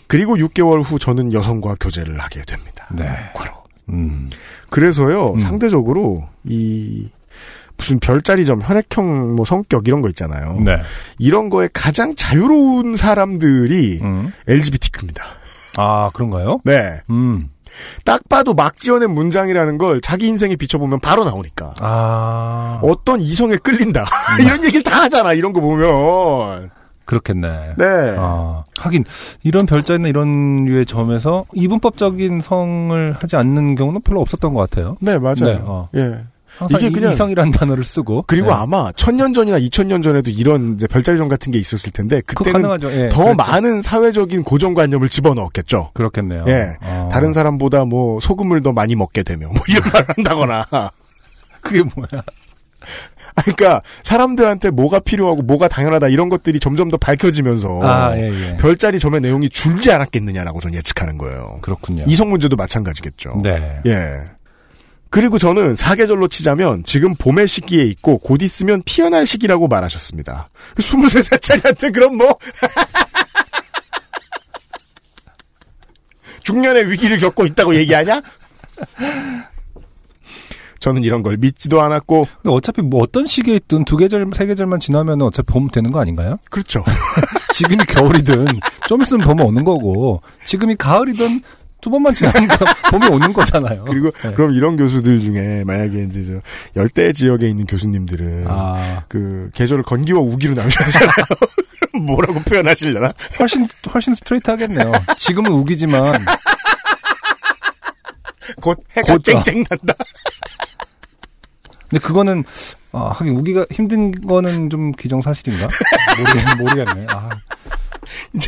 그리고 6개월 후 저는 여성과 교제를 하게 됩니다. 네. 과로. 음. 그래서요, 음. 상대적으로 이 무슨 별자리점, 혈액형 뭐 성격 이런 거 있잖아요. 네. 이런 거에 가장 자유로운 사람들이 음. LGBTQ입니다. 아, 그런가요? 네. 음. 딱 봐도 막 지어낸 문장이라는 걸 자기 인생에 비춰보면 바로 나오니까. 아. 어떤 이성에 끌린다. 이런 얘기를 다 하잖아, 이런 거 보면. 그렇겠네. 네. 아, 하긴 이런 별자리나 이런 류의 점에서 이분법적인 성을 하지 않는 경우는 별로 없었던 것 같아요. 네, 맞아요. 네, 어. 예. 항상 이게 이- 그냥- 이성이라는 단어를 쓰고 그리고 네. 아마 천년 전이나 이천 년 전에도 이런 이제 별자리점 같은 게 있었을 텐데 그때는. 예, 더 그렇죠. 많은 사회적인 고정관념을 집어넣었겠죠. 그렇겠네요. 예. 어. 다른 사람보다 뭐 소금을 더 많이 먹게 되며 뭐 이런 말을 한다거나. 그게 뭐야? 그러니까 사람들한테 뭐가 필요하고 뭐가 당연하다 이런 것들이 점점 더 밝혀지면서 아, 예, 예. 별자리 점의 내용이 줄지 않았겠느냐라고 저는 예측하는 거예요. 그렇군요. 이성 문제도 마찬가지겠죠. 네. 예. 그리고 저는 사계절로 치자면 지금 봄의 시기에 있고 곧 있으면 피어날 시기라고 말하셨습니다. 23살짜리한테 그럼 뭐 중년의 위기를 겪고 있다고 얘기하냐? 저는 이런 걸 믿지도 않았고 근데 어차피 뭐 어떤 시기에 있든 두 계절, 세 계절만 지나면 어차피 봄 되는 거 아닌가요? 그렇죠. 지금이 겨울이든 좀 있으면 봄이 오는 거고 지금이 가을이든 두 번만 지나면 봄이 오는 거잖아요. 그리고 네. 그럼 이런 교수들 중에 만약에 이제 저 열대 지역에 있는 교수님들은 아, 그 계절을 건기와 우기로 나누셔야 되잖아요. 뭐라고 표현하시려나? 훨씬 훨씬 스트레이트 하겠네요. 지금은 우기지만 곧 해가 곧죠. 쨍쨍 난다. 근데 그거는 아, 하긴 우기가 힘든 거는 좀 기정사실인가? 모르겠, 모르겠네. 아,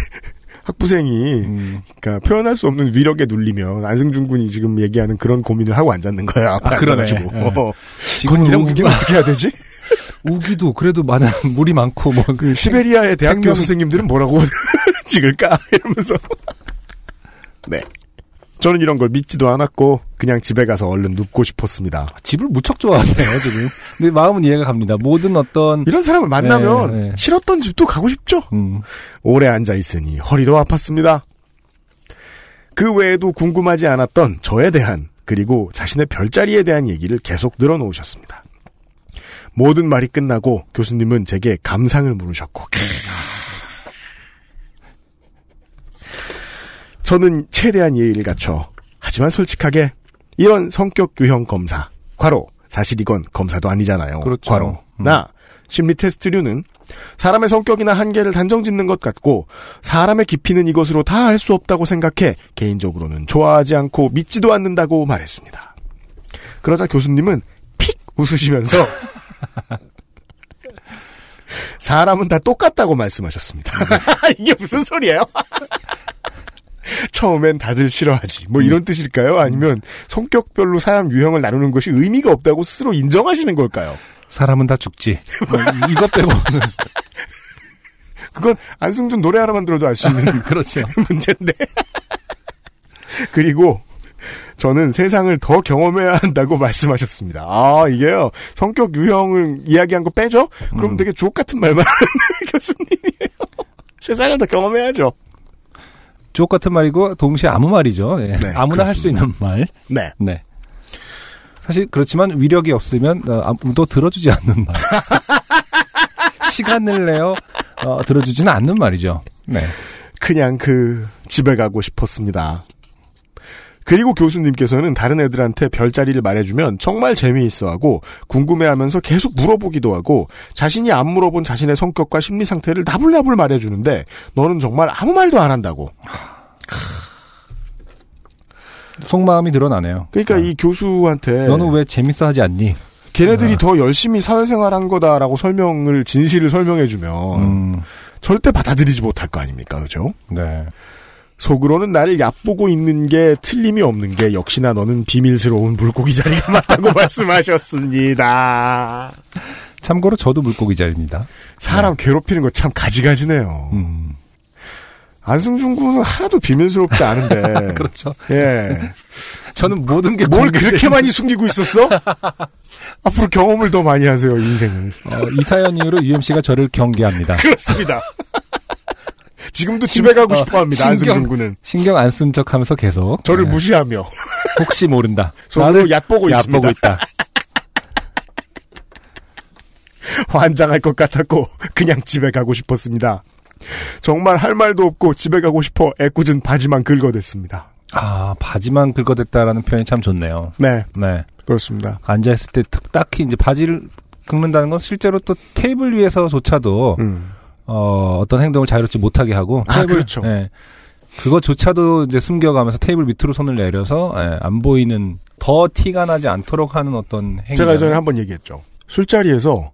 학부생이 음. 그러니까 표현할 수 없는 위력에 눌리면 안승준 군이 지금 얘기하는 그런 고민을 하고 앉았는. 앞에 아, 그러네. 앉아가지고. 예. 어. 지금 우기가 우기는 어떻게 해야 되지? 우기도 그래도 많은 물이 많고 뭐 그 시베리아의 대학교 생명이- 선생님들은 뭐라고 찍을까? 이러면서. 네. 저는 이런 걸 믿지도 않았고 그냥 집에 가서 얼른 눕고 싶었습니다. 집을 무척 좋아하세요 지금. 근데 마음은 이해가 갑니다. 모든 어떤 이런 사람을 만나면 네, 네. 싫었던 집도 가고 싶죠. 음, 오래 앉아 있으니 허리도 아팠습니다. 그 외에도 궁금하지 않았던 저에 대한 그리고 자신의 별자리에 대한 얘기를 계속 늘어놓으셨습니다. 모든 말이 끝나고 교수님은 제게 감상을 물으셨고 저는 최대한 예의를 갖춰 하지만 솔직하게 이런 성격 유형 검사 과로 사실 이건 검사도 아니잖아요. 그렇죠. 과로 음. 나 심리 테스트류는 사람의 성격이나 한계를 단정짓는 것 같고 사람의 깊이는 이것으로 다 알 수 없다고 생각해 개인적으로는 좋아하지 않고 믿지도 않는다고 말했습니다. 그러자 교수님은 픽 웃으시면서 사람은 다 똑같다고 말씀하셨습니다. 이게 무슨 소리예요? 처음엔 다들 싫어하지. 뭐 이런 뜻일까요? 아니면 성격별로 사람 유형을 나누는 것이 의미가 없다고 스스로 인정하시는 걸까요? 사람은 다 죽지. 뭐 이것 빼고는 그건 안승준 노래 하나만 들어도 알 수 있는 그렇죠. 문제인데. 그리고 저는 세상을 더 경험해야 한다고 말씀하셨습니다. 아, 이게요. 성격 유형을 이야기한 거 빼죠? 그럼 음. 되게 주옥 같은 말만 하는 교수님이에요. 세상을 더 경험해야죠. 주옥 같은 말이고 동시에 아무 말이죠. 예. 네, 아무나 할 수. 있는 말. 네. 네. 사실 그렇지만 위력이 없으면 어, 아무도 들어주지 않는 말. 시간을 내어 어, 들어주지는 않는 말이죠. 네. 그냥 그 집에 가고 싶었습니다. 그리고 교수님께서는 다른 애들한테 별자리를 말해주면 정말 재미있어하고 궁금해하면서 계속 물어보기도 하고 자신이 안 물어본 자신의 성격과 심리 상태를 나불나불 말해주는데 너는 정말 아무 말도 안 한다고. 속마음이 드러나네요. 그러니까 아, 이 교수한테 너는 왜 재밌어 하지 않니? 걔네들이 더 열심히 사회생활한 거다라고 설명을 진실을 설명해주면 음, 절대 받아들이지 못할 거 아닙니까, 그죠? 네. 속으로는 나를 얕보고 있는 게 틀림이 없는 게 역시나 너는 비밀스러운 물고기 자리가 맞다고 말씀하셨습니다. 참고로 저도 물고기 자리입니다. 사람 괴롭히는 거 참 가지가지네요. 음, 안승준 군은 하나도 비밀스럽지 않은데. 그렇죠. 예. 저는 모든 게 뭘 그렇게 많이 숨기고 있었어? 앞으로 경험을 더 많이 하세요, 인생을. 어, 이 사연 이후로 UMC가 저를 경계합니다. 그렇습니다. 지금도 집에 가고 어, 싶어 합니다, 신경- 안승준 군은. 신경 안 쓴 척 하면서 계속 저를 네, 무시하며. 혹시 모른다. 손으로 얕보고 있습니다. 얕보고 있다. 환장할 것 같았고 그냥 집에 가고 싶었습니다. 정말 할 말도 없고 집에 가고 싶어 애꿎은 바지만 긁어댔습니다. 아 바지만 긁어댔다라는 표현이 참 좋네요. 네, 네 그렇습니다. 앉아 있을 때 특- 딱히 이제 바지를 긁는다는 건 실제로 또 테이블 위에서조차도 음. 어, 어떤 행동을 자유롭지 못하게 하고 아, 테이블 그렇죠. 예. 그것조차도 이제 숨겨가면서 테이블 밑으로 손을 내려서 예, 안 보이는 더 티가 나지 않도록 하는 어떤 행위. 제가 예전에 한번 얘기했죠. 술자리에서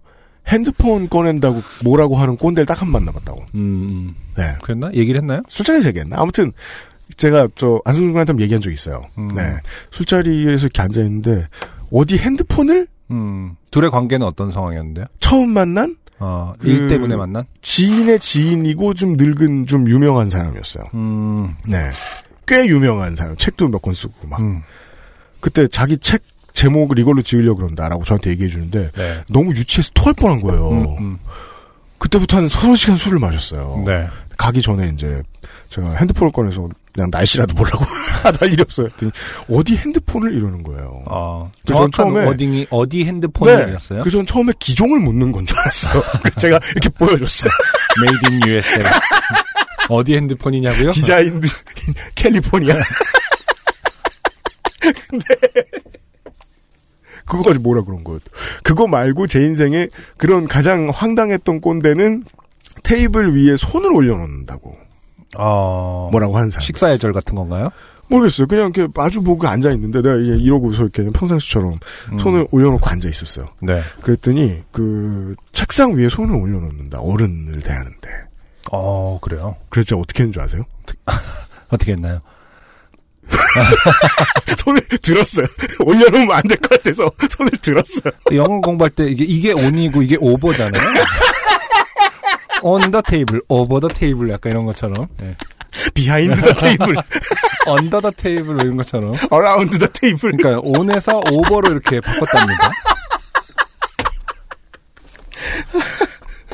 핸드폰 꺼낸다고 뭐라고 하는 꼰대를 딱 한 번 만나봤다고. 음, 음. 네. 그랬나? 얘기를 했나요? 술자리에서 얘기했나? 아무튼 제가 저 안승준 군한테 한번 얘기한 적이 있어요. 음. 네. 술자리에서 이렇게 앉아 있는데 어디 핸드폰을 음. 둘의 관계는 어떤 상황이었는데요? 처음 만난 어, 그- 일 때문에 만난? 지인의 지인이고 좀 늙은 좀 유명한 사람이었어요. 음, 네. 꽤 유명한 사람. 책도 몇 권 쓰고 막. 음. 그때 자기 책 제목을 이걸로 지으려고 그런다라고 저한테 얘기해 주는데 네. 너무 유치해서 토할 뻔한 거예요. 음, 음. 그때부터 한 서너 시간 술을 마셨어요. 네. 가기 전에 이제 제가 핸드폰을 꺼내서 그냥 날씨라도 보려고 하도 할 일이 없어요. 했더니 어디 핸드폰을 이러는 거예요. 어, 그래서 전 정확한 처음에- 어딩이, 어디 핸드폰이었어요? 그래서 전 처음에 기종을 묻는 건 줄 알았어요. 제가 이렇게 보여줬어요. made in USA. 어디 핸드폰이냐고요? 디자인드 캘리포니아. 근데 그거 가지고 뭐라 그런 거예요. 그거 말고 제 인생에 그런 가장 황당했던 꼰대는 테이블 위에 손을 올려놓는다고 어, 뭐라고 하는 사람. 식사 예절 같은 건가요? 모르겠어요. 그냥 이렇게 마주 보고 앉아 있는데 내가 이러고서 이렇게 평상시처럼 음. 손을 올려놓고 앉아 있었어요. 네. 그랬더니 그 책상 위에 손을 올려놓는다. 어른을 대하는데. 어, 그래요. 그래서 제가 어떻게 했는 줄 아세요? 어떻게 했나요? 손을 들었어요. 올려놓으면 안 될 것 같아서 손을 들었어요. 영어 공부할 때 이게 이게 on이고 이게 over잖아요. On the table, over the table 약간 이런 것처럼. 네. behind the table, under the table 이런 것처럼. around the table. 그러니까 on에서 over로 이렇게 바꿨답니다.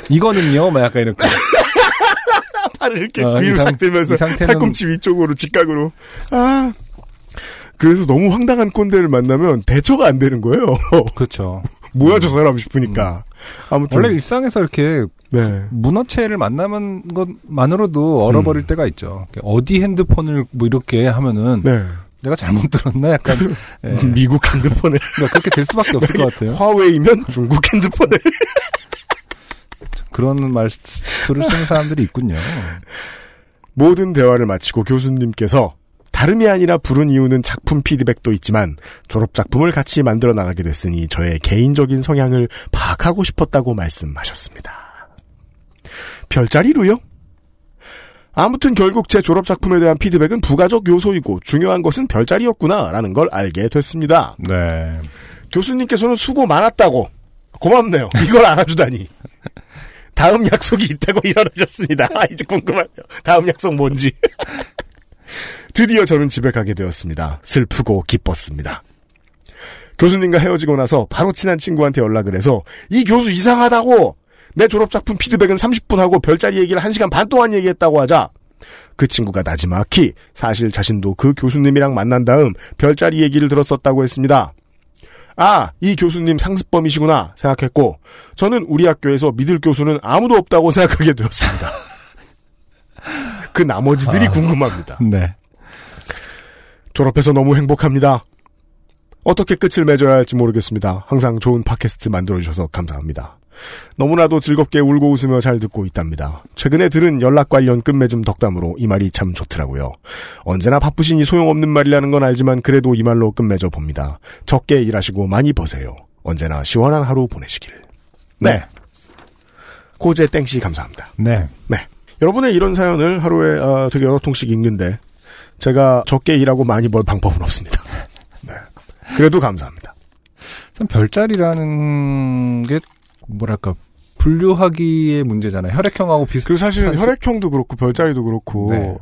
이거는요, 막 약간 이렇게. 팔을 이렇게 어, 위로 이 상- 싹 들면서 이 상태는- 팔꿈치 위쪽으로 직각으로. 아. 그래서 너무 황당한 꼰대를 만나면 대처가 안 되는 거예요. 그렇죠. 뭐야 저 사람 싶으니까. 아무튼 원래 일상에서 이렇게 네. 문어체를 만나는 것만으로도 얼어버릴 때가 있죠. 어디 핸드폰을 뭐 이렇게 하면은 네. 내가 잘못 들었나 약간 예. 미국 핸드폰을 그러니까 그렇게 될 수밖에 없을 것 같아요. 화웨이면 중국 핸드폰을 그런 말투를 쓰는 사람들이 있군요. 모든 대화를 마치고 교수님께서 다름이 아니라 부른 이유는 작품 피드백도 있지만 졸업 작품을 같이 만들어 나가게 됐으니 저의 개인적인 성향을 파악하고 싶었다고 말씀하셨습니다. 별자리로요? 아무튼 결국 제 졸업 작품에 대한 피드백은 부가적 요소이고 중요한 것은 별자리였구나라는 걸 알게 됐습니다. 네. 교수님께서는 수고 많았다고 고맙네요. 이걸 알아주다니. 다음 약속이 있다고 일어나셨습니다. 아, 이제 궁금하네요. 다음 약속 뭔지. 드디어 저는 집에 가게 되었습니다. 슬프고 기뻤습니다. 교수님과 헤어지고 나서 바로 친한 친구한테 연락을 해서 이 교수 이상하다고 내 졸업작품 피드백은 30분 하고 별자리 얘기를 1시간 반 동안 얘기했다고 하자 그 친구가 나지막히 사실 자신도 그 교수님이랑 만난 다음 별자리 얘기를 들었었다고 했습니다. 아, 이 교수님 상습범이시구나 생각했고 저는 우리 학교에서 믿을 교수는 아무도 없다고 생각하게 되었습니다. 그 나머지들이 아. 궁금합니다. 네. 졸업해서 너무 행복합니다. 어떻게 끝을 맺어야 할지 모르겠습니다. 항상 좋은 팟캐스트 만들어주셔서 감사합니다. 너무나도 즐겁게 울고 웃으며 잘 듣고 있답니다. 최근에 들은 연락 관련 끝맺음 덕담으로 이 말이 참 좋더라고요. 언제나 바쁘시니 소용없는 말이라는 건 알지만 그래도 이 말로 끝맺어 봅니다. 적게 일하시고 많이 버세요. 언제나 시원한 하루 보내시길. 네. 고제 땡씨 감사합니다. 네. 네. 여러분의 이런 사연을 하루에 아, 되게 여러 통씩 읽는데 제가 적게 일하고 많이 벌 방법은 없습니다. 네. 그래도 감사합니다. 참 별자리라는 게 뭐랄까 분류하기의 문제잖아요. 혈액형하고 비슷. 그리고 사실은 수- 혈액형도 그렇고 별자리도 그렇고 네.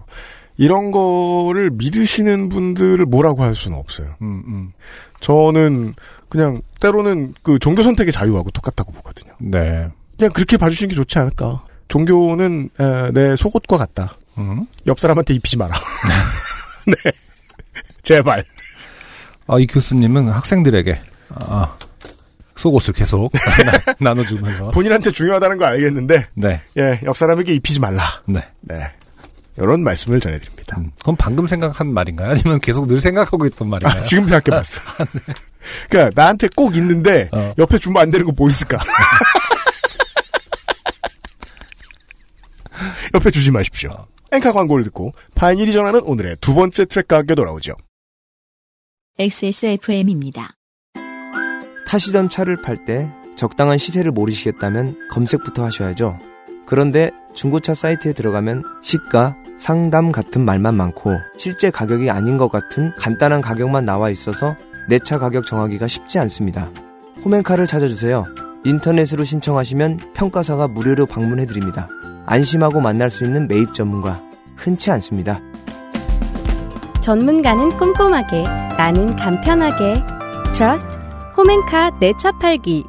이런 거를 믿으시는 분들을 뭐라고 할 수는 없어요. 음, 음. 저는 그냥 때로는 그 종교 선택의 자유하고 똑같다고 보거든요. 네. 그냥 그렇게 봐주시는 게 좋지 않을까. 종교는 에, 내 속옷과 같다. 음. 옆 사람한테 입히지 마라. 네. 제발. 아, 이 교수님은 학생들에게 아, 속옷을 계속 나, 눠주면서 본인한테 중요하다는 거 알겠는데, 네, 예, 옆 사람에게 입히지 말라. 네. 네. 이런 말씀을 전해드립니다. 음, 그건 방금 생각한 말인가요? 아니면 계속 늘 생각하고 있던 말인가요? 아, 지금 생각해봤어. 그니까, 나한테 꼭 있는데, 어. 옆에 주면 안 되는 거 뭐 있을까? 옆에 주지 마십시오. 앵카 광고를 듣고, 파인일이 전하는 오늘의 두 번째 트랙과 함께 돌아오죠. XSFM입니다. 타시던 차를 팔 때 적당한 시세를 모르시겠다면 검색부터 하셔야죠. 그런데 중고차 사이트에 들어가면 시가, 상담 같은 말만 많고 실제 가격이 아닌 것 같은 간단한 가격만 나와 있어서 내 차 가격 정하기가 쉽지 않습니다. 홈엔카를 찾아주세요. 인터넷으로 신청하시면 평가사가 무료로 방문해드립니다. 안심하고 만날 수 있는 매입 전문가 흔치 않습니다. 전문가는 꼼꼼하게, 나는 간편하게. 트러스트 홈엔카 내차 팔기.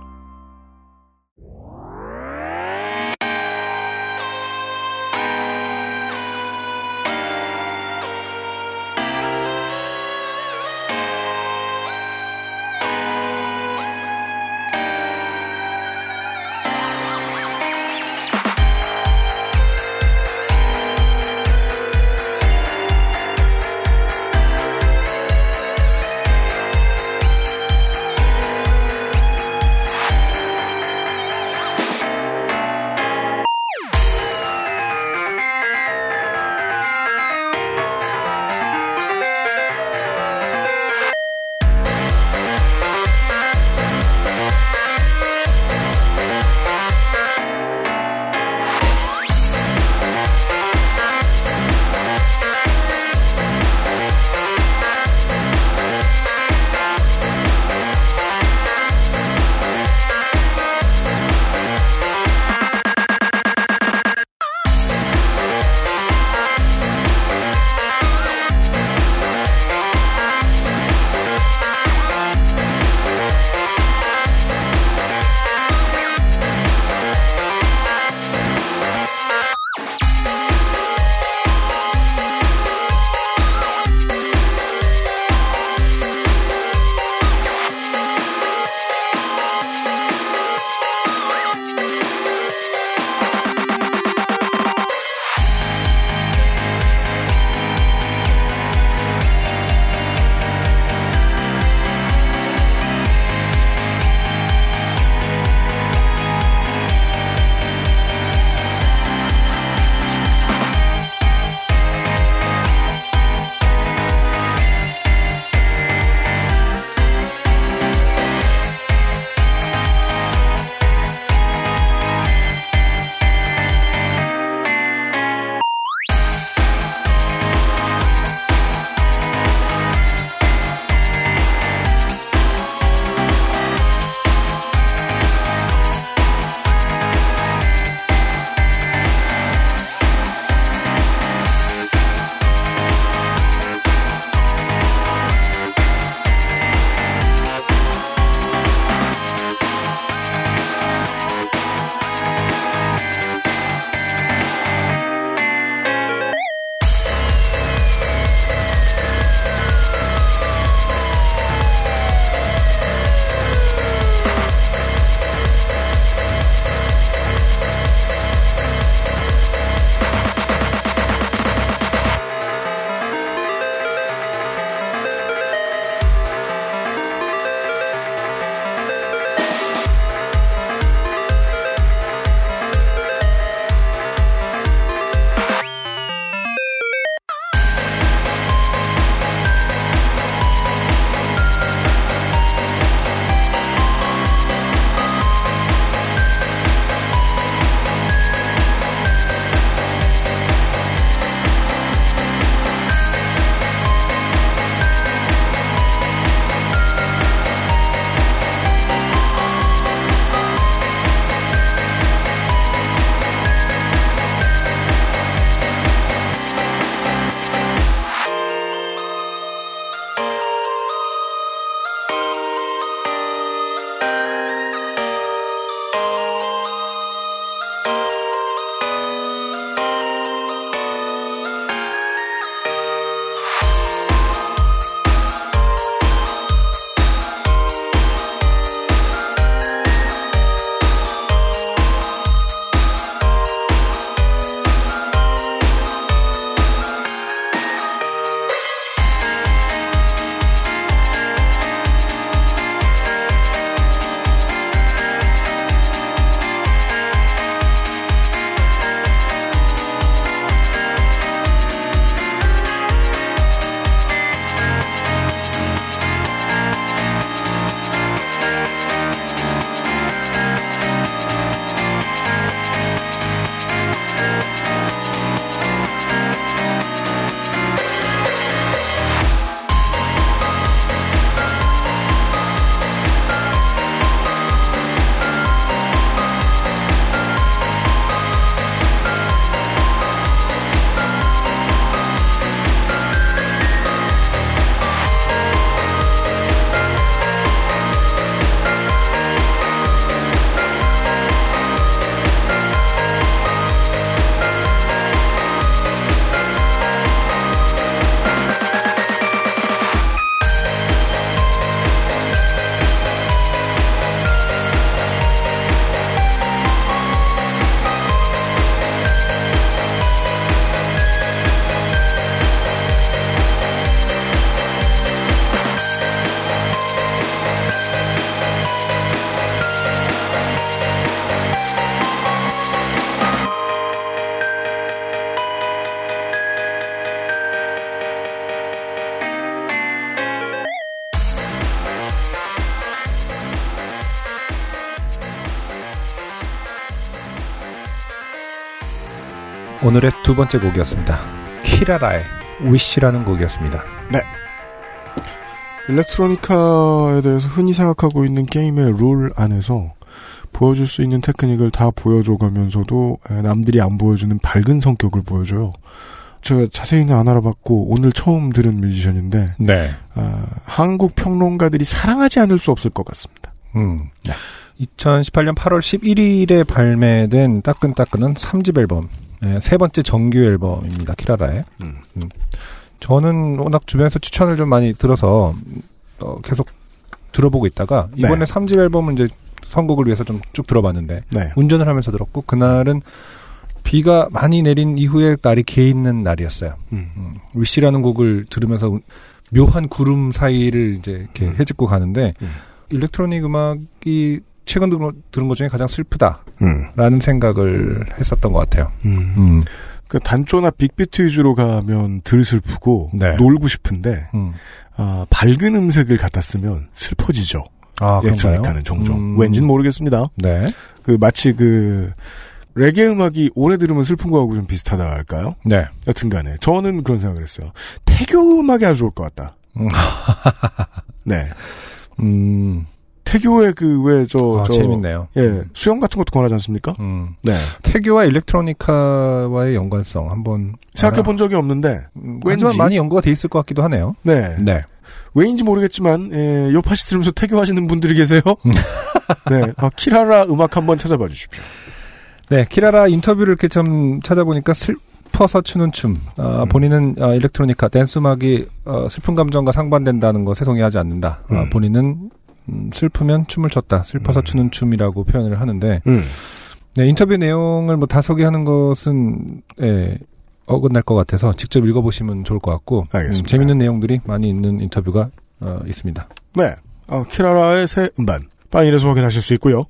오늘의 두 번째 곡이었습니다. 키라라의 위시라는 곡이었습니다. 일렉트로니카에 대해서 흔히 생각하고 있는 게임의 룰 안에서 보여줄 수 있는 테크닉을 다 보여줘가면서도 에, 남들이 안 보여주는 밝은 성격을 보여줘요. 제가 자세히는 안 알아봤고 오늘 처음 들은 뮤지션인데 네. 아, 한국 평론가들이 사랑하지 않을 수 없을 것 같습니다. 음. 2018년 8월 11일에 발매된 따끈따끈한 3집 앨범, 예, 세 번째 정규 앨범입니다. 키라라의. 음. 음. 저는 워낙 주변에서 추천을 좀 많이 들어서 어, 계속 들어보고 있다가 이번에 네. 3집 앨범은 이제 선곡을 위해서 좀 쭉 들어봤는데 네. 운전을 하면서 들었고 그날은 비가 많이 내린 이후에 날이 개 있는 날이었어요. 음. 음, 위시라는 곡을 들으면서 우- 묘한 구름 사이를 이제 이렇게 음. 헤집고 가는데 음. 일렉트로닉 음악이 최근 들은, 들은 것 중에 가장 슬프다라는 음. 생각을 했었던 것 같아요. 음. 음, 그 단조나 빅비트 위주로 가면 덜 슬프고 네. 놀고 싶은데 음. 아, 밝은 음색을 갖다 쓰면 슬퍼지죠. 아? 일렉트로니카는 종종 음. 왠진 모르겠습니다. 네, 그 마치 그 레게 음악이 오래 들으면 슬픈 거하고 좀 비슷하다 할까요? 네. 여튼간에 저는 그런 생각을 했어요. 태교 음악이 아주 좋을 것 같다. 음. 네, 음, 태교의 그왜저 아, 저 재밌네요. 예 수영 같은 것도 권하지 않습니까? 음, 네, 태교와 일렉트로니카와의 연관성 한번 생각해 본 적이 없는데 음, 왠지- 하지만 많이 연구가 돼 있을 것 같기도 하네요. 네, 네. 왜인지 모르겠지만 예, 요파시 들으면서 태교하시는 분들이 계세요. 음. 네, 아, 키라라 음악 한번 찾아봐 주십시오. 네, 키라라 인터뷰를 이렇게 좀 찾아보니까 슬퍼서 추는 춤. 아, 음. 본인은 아, 일렉트로니카 댄스 음악이 어, 슬픈 감정과 상반된다는 것에 동의하지 않는다. 아, 음. 본인은 음, 슬프면 춤을 췄다. 슬퍼서 음. 추는 춤이라고 표현을 하는데 음. 네, 인터뷰 내용을 뭐 다 소개하는 것은 예, 어긋날 것 같아서 직접 읽어보시면 좋을 것 같고 알겠습니다. 재밌는 내용들이 많이 있는 인터뷰가 어, 있습니다. 네. 어, 키라라의 새 음반. 파인에서 확인하실 수 있고요.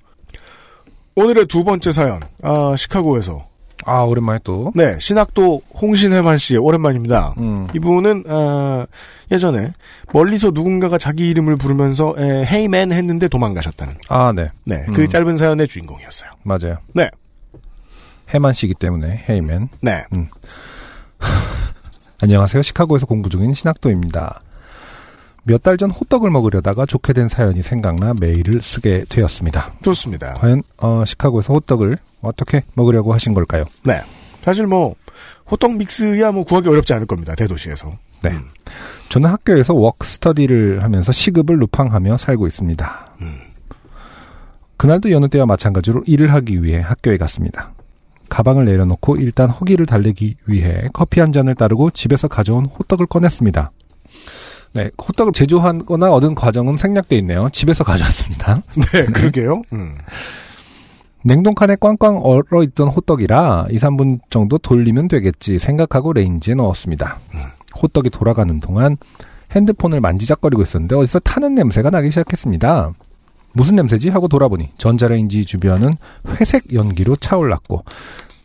오늘의 두 번째 사연. 아, 시카고에서. 아 오랜만에 또 네, 신학도 홍신혜만 씨의 오랜만입니다. 음, 이분은 아, 예전에 멀리서 누군가가 자기 이름을 부르면서 에, 헤이맨 했는데 도망가셨다는 아 네, 네, 그 음. 짧은 사연의 주인공이었어요. 맞아요. 네. 해만 씨기 때문에 헤이맨. 네. 안녕하세요. 시카고에서 공부 중인 신학도입니다. 몇 달 전 호떡을 먹으려다가 좋게 된 사연이 생각나 메일을 쓰게 되었습니다. 좋습니다. 과연 어, 시카고에서 호떡을 어떻게 먹으려고 하신 걸까요? 네. 사실 뭐 호떡 믹스야 뭐 구하기 어렵지 않을 겁니다. 대도시에서. 네. 음. 저는 학교에서 work study를 하면서 시급을 루팡하며 살고 있습니다. 음. 그날도 여느 때와 마찬가지로 일을 하기 위해 학교에 갔습니다. 가방을 내려놓고 일단 허기를 달래기 위해 커피 한 잔을 따르고 집에서 가져온 호떡을 꺼냈습니다. 네, 호떡을 제조하거나 얻은 과정은 생략돼 있네요. 집에서 가져왔습니다. 네, 그러게요. 음. 냉동칸에 꽝꽝 얼어 있던 호떡이라 2, 3분 정도 돌리면 되겠지 생각하고 레인지에 넣었습니다. 호떡이 돌아가는 동안 핸드폰을 만지작거리고 있었는데 어디서 타는 냄새가 나기 시작했습니다. 무슨 냄새지? 하고 돌아보니 전자레인지 주변은 회색 연기로 차올랐고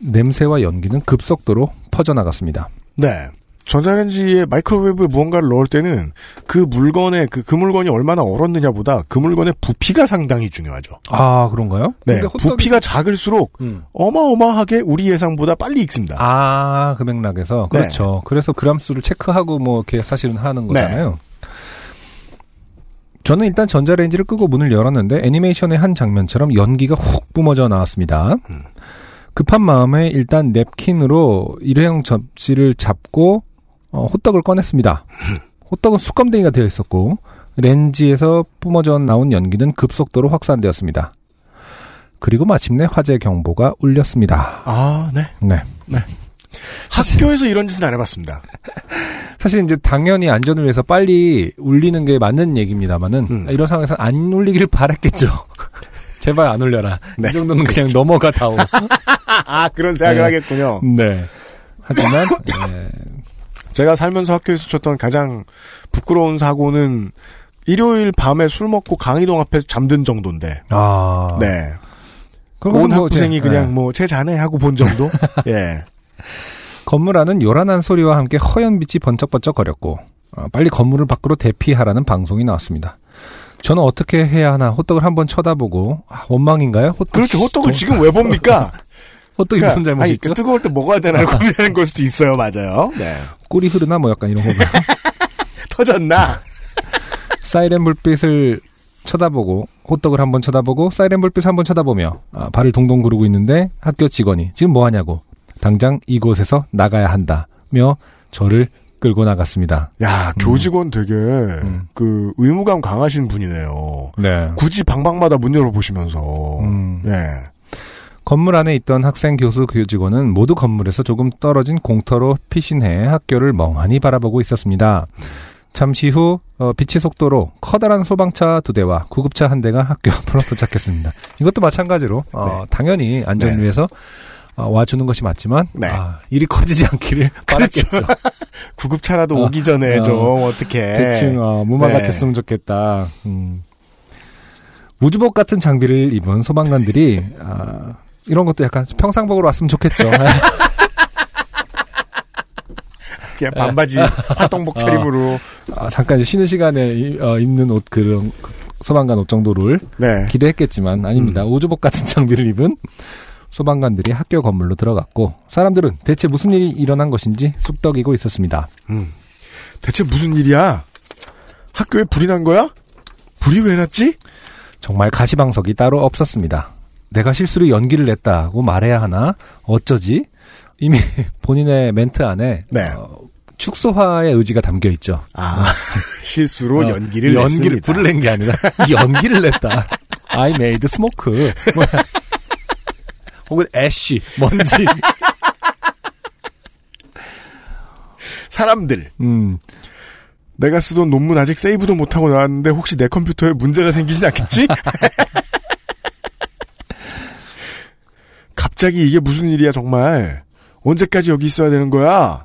냄새와 연기는 급속도로 퍼져나갔습니다. 네. 전자레인지에 microwave에 무언가를 넣을 때는 그 물건에 그, 그 물건이 얼마나 얼었느냐보다 그 물건의 부피가 상당히 중요하죠. 아 그런가요? 네. 호떡이- 부피가 작을수록 음. 어마어마하게 우리 예상보다 빨리 익습니다. 아, 그 맥락에서. 네. 그렇죠. 그래서 그람 수를 체크하고 뭐 이렇게 사실은 하는 네. 거잖아요. 저는 일단 전자레인지를 끄고 문을 열었는데 애니메이션의 한 장면처럼 연기가 훅 뿜어져 나왔습니다. 음. 급한 마음에 일단 냅킨으로 일회용 접시를 잡고 어, 호떡을 꺼냈습니다. 호떡은 수감댕이가 되어 있었고 렌지에서 뿜어져 나온 연기는 급속도로 확산되었습니다. 그리고 마침내 화재 경보가 울렸습니다. 아, 네. 네. 학교에서 이런 짓은 안 해봤습니다. 사실 이제 당연히 안전을 위해서 빨리 울리는 게 맞는 얘기입니다만은 음. 이런 상황에서 안 울리길 바랐겠죠. 제발 안 울려라. 네. 이 정도는 그냥 넘어가 다오. 아, 그런 생각을 네. 하겠군요. 네. 하지만 예, 제가 살면서 학교에서 쳤던 가장 부끄러운 사고는 일요일 밤에 술 먹고 강의동 앞에서 잠든 정도인데, 아, 네. 온뭐 학부생이 이제, 그냥 예. 뭐, 제 자네 하고 본 정도? 예. 건물 안은 요란한 소리와 함께 허연 빛이 번쩍번쩍 거렸고 어, 빨리 건물을 밖으로 대피하라는 방송이 나왔습니다. 저는 어떻게 해야 하나 호떡을 한번 쳐다보고 아, 원망인가요? 호떡 그렇죠. 호떡을 동- 지금 왜 봅니까? 호떡이 무슨 잘못이 아니, 있죠? 그 뜨거울 때 먹어야 되나 고민하는 걸 수도 있어요. 맞아요. 네. 꿀이 흐르나 뭐 약간 이런 거. 터졌나? 사이렌 불빛을 쳐다보고 호떡을 한번 쳐다보고 사이렌 불빛을 한번 쳐다보며 아, 발을 동동 구르고 있는데 학교 직원이 지금 뭐 하냐고 당장 이곳에서 나가야 한다며 저를 끌고 나갔습니다. 야, 교직원 되게 그 의무감 강하신 분이네요. 네. 굳이 방방마다 문 열어 보시면서. 음. 예. 건물 안에 있던 학생, 교수, 교직원은 모두 건물에서 조금 떨어진 공터로 피신해 학교를 멍하니 바라보고 있었습니다. 잠시 후 어, 빛의 속도로 커다란 소방차 두 대와 구급차 한 대가 학교 앞으로 도착했습니다. 이것도 마찬가지로 어, 당연히 안전을 네. 위해서 어, 와주는 것이 맞지만 네. 아, 일이 커지지 않기를 바랐겠죠. 구급차라도 어, 오기 전에 어, 좀 어떻게 대충 어, 무마가 네. 됐으면 좋겠다. 음. 무주복 같은 장비를 입은 소방관들이 아, 이런 것도 약간 평상복으로 왔으면 좋겠죠. 그냥 반바지 화동복 차림으로 아, 잠깐 이제 쉬는 시간에 이- 어, 입는 옷 그런 그 소방관 옷 정도를 네. 기대했겠지만 아닙니다. 우주복 같은 장비를 입은 소방관들이 학교 건물로 들어갔고 사람들은 대체 무슨 일이 일어난 것인지 쑥덕이고 있었습니다. 음. 대체 무슨 일이야? 학교에 불이 난 거야? 불이 왜 났지? 정말 가시방석이 따로 없었습니다. 내가 실수로 연기를 냈다고 말해야 하나? 어쩌지? 이미 본인의 멘트 안에 네. 어, 축소화의 의지가 담겨 있죠. 아, 실수로 어, 연기를 연기를 냈습니다. 불을 낸 게 아니라 이 연기를 냈다. I made smoke. 뭐, 혹은 애쉬 먼지. 사람들. 음, 내가 쓰던 논문 아직 세이브도 못하고 나왔는데 혹시 내 컴퓨터에 문제가 생기진 않겠지? 갑자기 이게 무슨 일이야 정말. 언제까지 여기 있어야 되는 거야?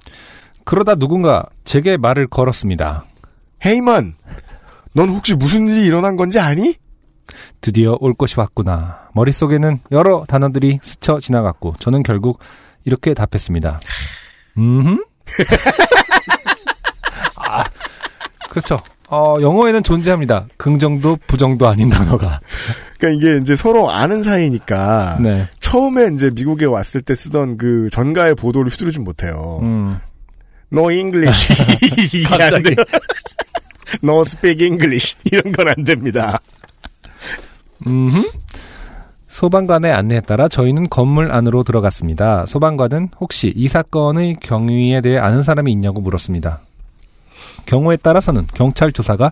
그러다 누군가 제게 말을 걸었습니다. 헤이만, 넌 혹시 무슨 일이 일어난 건지 아니? 드디어 올 것이 왔구나. 머릿속에는 여러 단어들이 스쳐 지나갔고 저는 결국 이렇게 답했습니다. 음. 아, 그렇죠. 어, 영어에는 존재합니다. 긍정도 부정도 아닌 단어가. 그러니까 이게 이제 서로 아는 사이니까 네. 처음에 이제 미국에 왔을 때 쓰던 그 전가의 보도를 휘두르지 못해요. 음. No English 갑자기. No speak English 이런 건 안 됩니다. 음. 소방관의 안내에 따라 저희는 건물 안으로 들어갔습니다. 소방관은 혹시 이 사건의 경위에 대해 아는 사람이 있냐고 물었습니다. 경우에 따라서는 경찰 조사가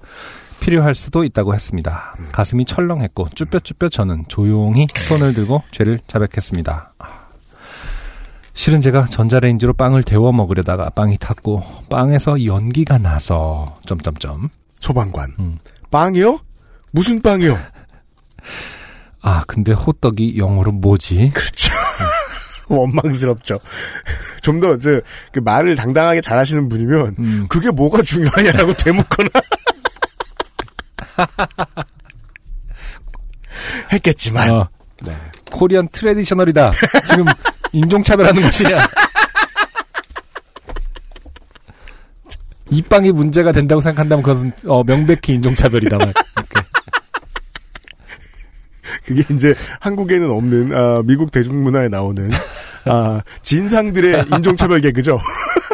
필요할 수도 있다고 했습니다. 가슴이 철렁했고 쭈뼛쭈뼛 저는 조용히 손을 들고 죄를 자백했습니다. 아, 실은 제가 전자레인지로 빵을 데워 먹으려다가 빵이 탔고 빵에서 연기가 나서 점점점 소방관. 음. 빵이요? 무슨 빵이요? 아 근데 호떡이 영어로 뭐지? 그렇죠. 원망스럽죠. 좀 더, 저, 그 말을 당당하게 잘하시는 분이면, 음. 그게 뭐가 중요하냐라고 되묻거나. 했겠지만. 어, 네. 코리안 트레디셔널이다. 지금 인종차별하는 것이냐. 이 빵이 문제가 된다고 생각한다면 그것은 어, 명백히 인종차별이다. 막 이렇게. 그게 이제 한국에는 없는, 아, 미국 대중문화에 나오는, 아, 진상들의 인종차별 개그죠.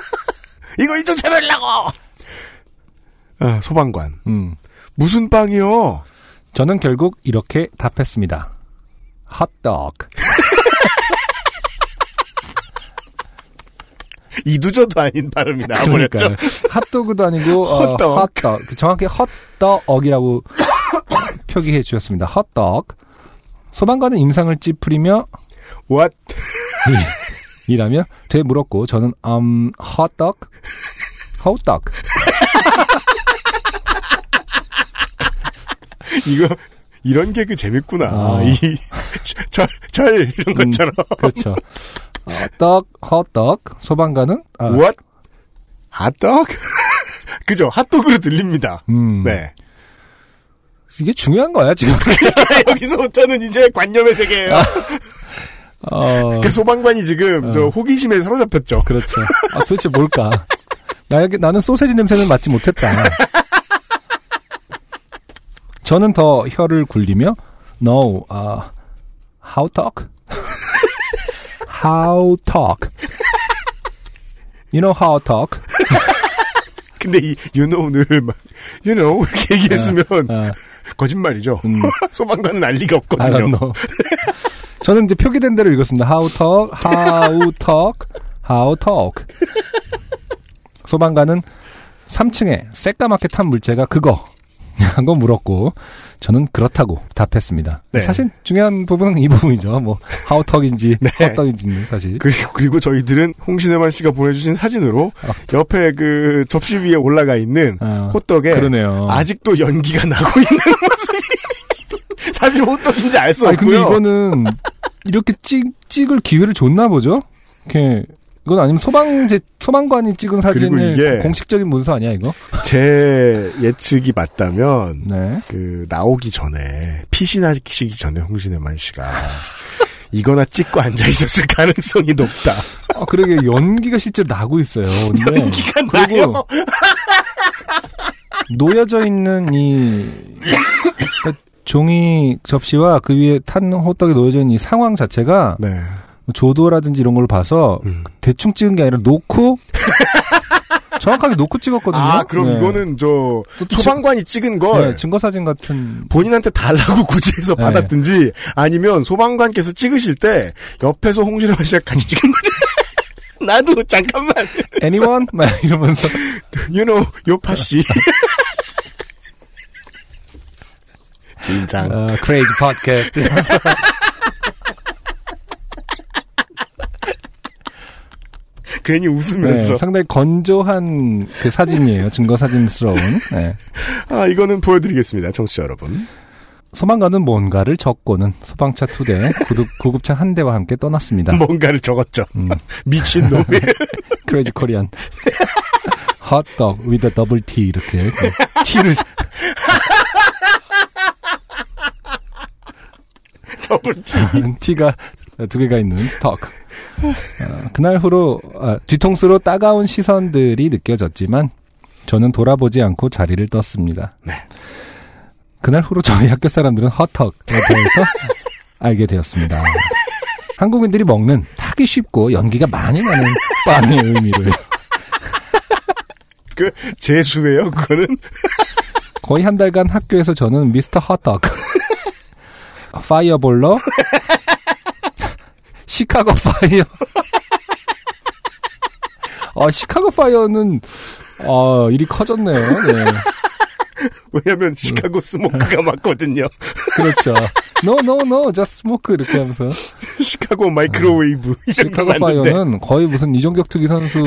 이거 인종차별이라고! 아, 소방관. 음. 무슨 빵이요? 저는 결국 이렇게 답했습니다. 핫도그. 이두저도 아닌 발음이. 그러니까요. 핫도그도 아니고 어, 헛떡. 헛떡. 정확히 헛떡이라고 표기해 주셨습니다. 헛떡. 소방관은 인상을 찌푸리며 What? 이라며 되물었고 저는 um 헛떡 헛떡 이거, 이런 개그 재밌구나. 어. 이, 절, 절, 이런 것처럼. 그렇죠. 어, 떡 헛떡 소방관은 아, What? 핫떡? 그죠? 핫도그로 들립니다. 음, 네. 이게 중요한 거야 지금. 여기서부터는 이제 관념의 세계예요. 어, 그러니까 소방관이 지금 어. 저 호기심에 사로잡혔죠. 그렇죠. 아 도대체 뭘까? 나에게 나는 소세지 냄새는 맡지 못했다. 저는 더 혀를 굴리며 No, 아, how talk? how talk. You know how talk? 근데 이 you know를 막 you know 이렇게 얘기했으면 아, 거짓말이죠. 음. 소방관은 알 리가 없거든요. 저는 이제 표기된 대로 읽었습니다. How talk, how talk, how talk. 소방관은 3층에 새까맣게 탄 물체가 그거. 한거 물었고 저는 그렇다고 답했습니다. 네. 사실 중요한 부분은 이 부분이죠. 뭐 talk인지 네. tal인지는 사실. 그리고, 그리고 저희들은 홍신혜만 씨가 보내주신 사진으로 아. 옆에 그 접시 위에 올라가 있는 아, 호떡에 그러네요. 아직도 연기가 나고 있는 모습이 사실 호떡인지 알수 아니 근데 없고요. 이거는 이렇게 찍 찍을 기회를 줬나 보죠? 이렇게 이건 아니면 소방제 소방관이 찍은 사진을 이게- 공식적인 문서 아니야 이거? 제 예측이 맞다면 네. 그 나오기 전에 피신하시기 전에 홍신혜만 씨가 이거나 찍고 앉아 있었을 가능성이 높다. 아, 그러게 연기가 실제로 나고 있어요. 근데 연기가 나요. 놓여져 있는 이 그러니까 종이 접시와 그 위에 탄 호떡이 놓여져 있는 이 상황 자체가 네. 뭐 조도라든지 이런 걸 봐서 음. 대충 찍은 게 아니라 놓고 정확하게 놓고 찍었거든요. 아 그럼 네. 이거는 저또 소방관이 찍은 걸 네, 증거 사진 같은 본인한테 달라고 굳이 해서 네. 받았든지 아니면 소방관께서 찍으실 때 옆에서 홍진호 씨가 같이 찍은 거죠. 나도 잠깐만 anyone 막 이러면서 you know 요파 씨 진상 어, crazy podcast 이러면서 괜히 네, 웃으면서 상당히 건조한 그 사진이에요. 증거 사진스러운. 네. 아 이거는 보여드리겠습니다 청취자 여러분 소방관은 뭔가를 적고는 소방차 두 대, 구급, 구급차 한 대와 함께 떠났습니다. 뭔가를 적었죠 음, 미친 놈이 크레이지 코리안. 핫떡 with a double T 이렇게 그 T를 더블 티 T가 두 개가 있는 턱. 어, 그날 후로 아, 뒤통수로 따가운 시선들이 느껴졌지만 저는 돌아보지 않고 자리를 떴습니다. 네. 그날 후로 저희 학교 사람들은 헛턱에 대해서 알게 되었습니다. 한국인들이 먹는 타기 쉽고 연기가 많이 나는 빵의 의미를 그 재수예요 그거는 거의 한 달간 학교에서 저는 미스터 호떡, fireballer, 시카고 fire. 아, 시카고 fire는, 어, 일이 커졌네요. 네. 왜냐면 시카고 smoke가 맞거든요 그렇죠. No, no, no, just smoke. 이렇게 하면서. 시카고 microwave 거 시카고 fire는 거의 무슨 이종격투기 선수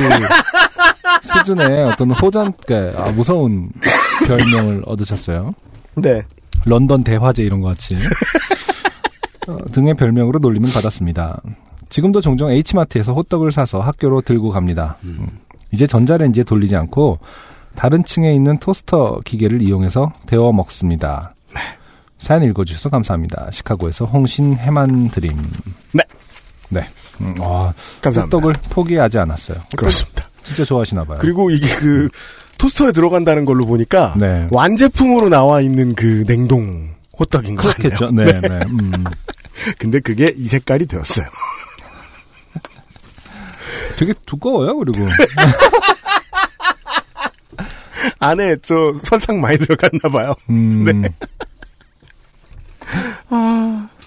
수준의 어떤 호전, 그러니까 아, 무서운 별명을 얻으셨어요. 네 런던 대화재 이런 것 같이 어, 등의 별명으로 놀림을 받았습니다. 지금도 종종 H마트에서 호떡을 사서 학교로 들고 갑니다. 음. 이제 전자레인지에 돌리지 않고 다른 층에 있는 토스터 기계를 이용해서 데워 먹습니다. 사연 읽어주셔서 감사합니다. 시카고에서 홍신 해만 드림. 네. 네. 음, 와, 감사합니다 호떡을 포기하지 않았어요. 그렇습니다 진짜 좋아하시나 봐요. 그리고 이게 그 토스터에 들어간다는 걸로 보니까 네. 완제품으로 나와 있는 그 냉동 호떡인 것 같네요. 그렇겠죠. 네, 네. 음. 근데 그게 이 색깔이 되었어요. 되게 두꺼워요, 그리고. 안에 저 설탕 많이 들어갔나 봐요. 음. 네.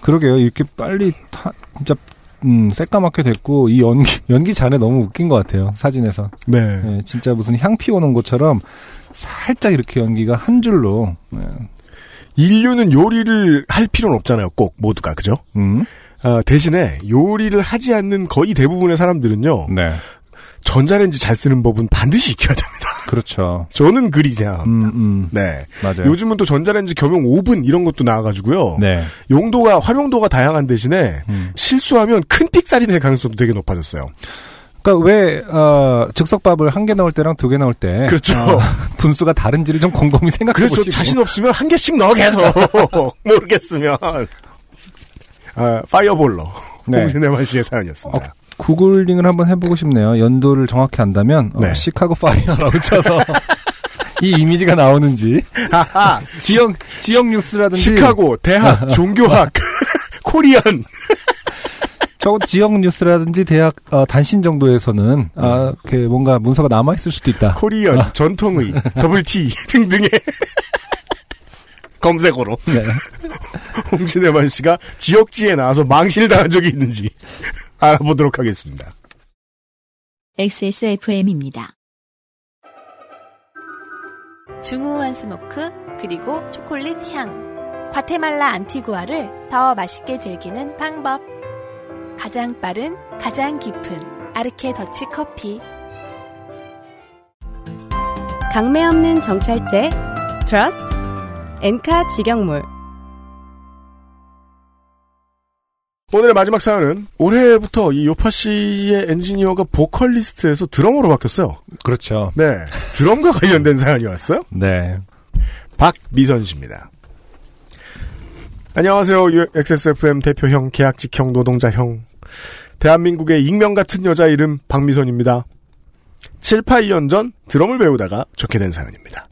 그러게요. 이렇게 빨리 타, 진짜 음, 새까맣게 됐고 이 연기 연기 잔에 너무 웃긴 것 같아요. 사진에서. 네. 네, 진짜 무슨 향 피우는 것처럼 살짝 이렇게 연기가 한 줄로. 네. 인류는 요리를 할 필요는 없잖아요. 꼭 모두가 그죠? 음. 어, 대신에 요리를 하지 않는 거의 대부분의 사람들은요. 네. 전자레인지 잘 쓰는 법은 반드시 익혀야 됩니다. 그렇죠. 저는 그리 생각합니다. 음, 음. 네. 맞아요. 요즘은 또 전자레인지 겸용 오븐 이런 것도 나와가지고요. 네. 용도가 활용도가 다양한 대신에 음. 실수하면 큰 픽살이 될 가능성도 되게 높아졌어요. 그러니까 왜 어, 즉석밥을 한개 넣을 때랑 두개 넣을 때 그렇죠. 어, 분 수가 다른지를 좀 곰곰이 생각해 보시고 자신 없으면 한 개씩 넣어 계속 모르겠으면 아, fireballer 네. 홍신혜만 씨의 사연이었습니다. 구글링을 한번 해보고 싶네요. 연도를 정확히 안다면 어, 네. 시카고 fire라고 쳐서 이 이미지가 나오는지 지역 지역 뉴스라든지 시카고 대학 종교학 Korean 저 지역 뉴스라든지 대학 어, 단신 정도에서는 아, 그 뭔가 문서가 남아 있을 수도 있다. Korean, 전통의, 더블티 등등의 검색어로 네. 홍신혜만 씨가 지역지에 나와서 망신당한 적이 있는지 알아보도록 하겠습니다. XSFM입니다. 중후한 smoke 그리고 초콜릿 향. 과테말라 안티구아를 더 맛있게 즐기는 방법. 가장 빠른, 가장 깊은 아르케 더치 커피. 강매 없는 정찰제 트러스트 엔카 직영몰 오늘의 마지막 사연은 올해부터 이 요파 씨의 엔지니어가 보컬리스트에서 드러머로 바뀌었어요. 그렇죠. 네. 드럼과 관련된 사연이 왔어요. 네. 박미선 씨입니다. 안녕하세요. XSFM 대표형, 계약직형, 노동자형. 대한민국의 익명 같은 여자 이름 박미선입니다. 7, 8년 전 드럼을 배우다가 좋게 된 사연입니다.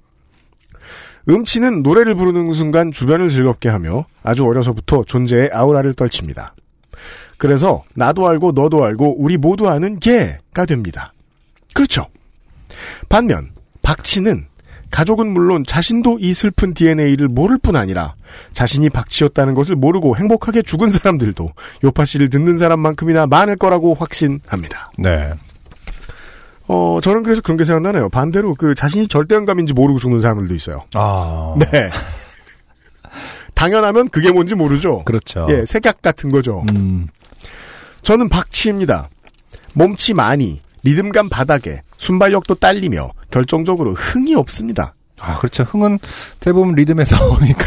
음치는 노래를 부르는 순간 주변을 즐겁게 하며 아주 어려서부터 존재의 아우라를 떨칩니다. 그래서 나도 알고 너도 알고 우리 모두 아는 개가 됩니다. 그렇죠. 반면 박치는 가족은 물론 자신도 이 슬픈 DNA를 모를 뿐 아니라 자신이 박치였다는 것을 모르고 행복하게 죽은 사람들도 요파 씨를 듣는 사람만큼이나 많을 거라고 확신합니다. 네. 어, 저는 그래서 그런 게 생각나네요. 반대로 그 자신이 절대음감인지 모르고 죽는 사람들도 있어요. 아. 네. 당연하면 그게 뭔지 모르죠. 그렇죠. 예, 색약 같은 거죠. 음. 저는 박치입니다. 몸치 많이, 리듬감 바닥에, 순발력도 딸리며 결정적으로 흥이 없습니다. 아, 그렇죠. 흥은 대부분 리듬에서 오니까.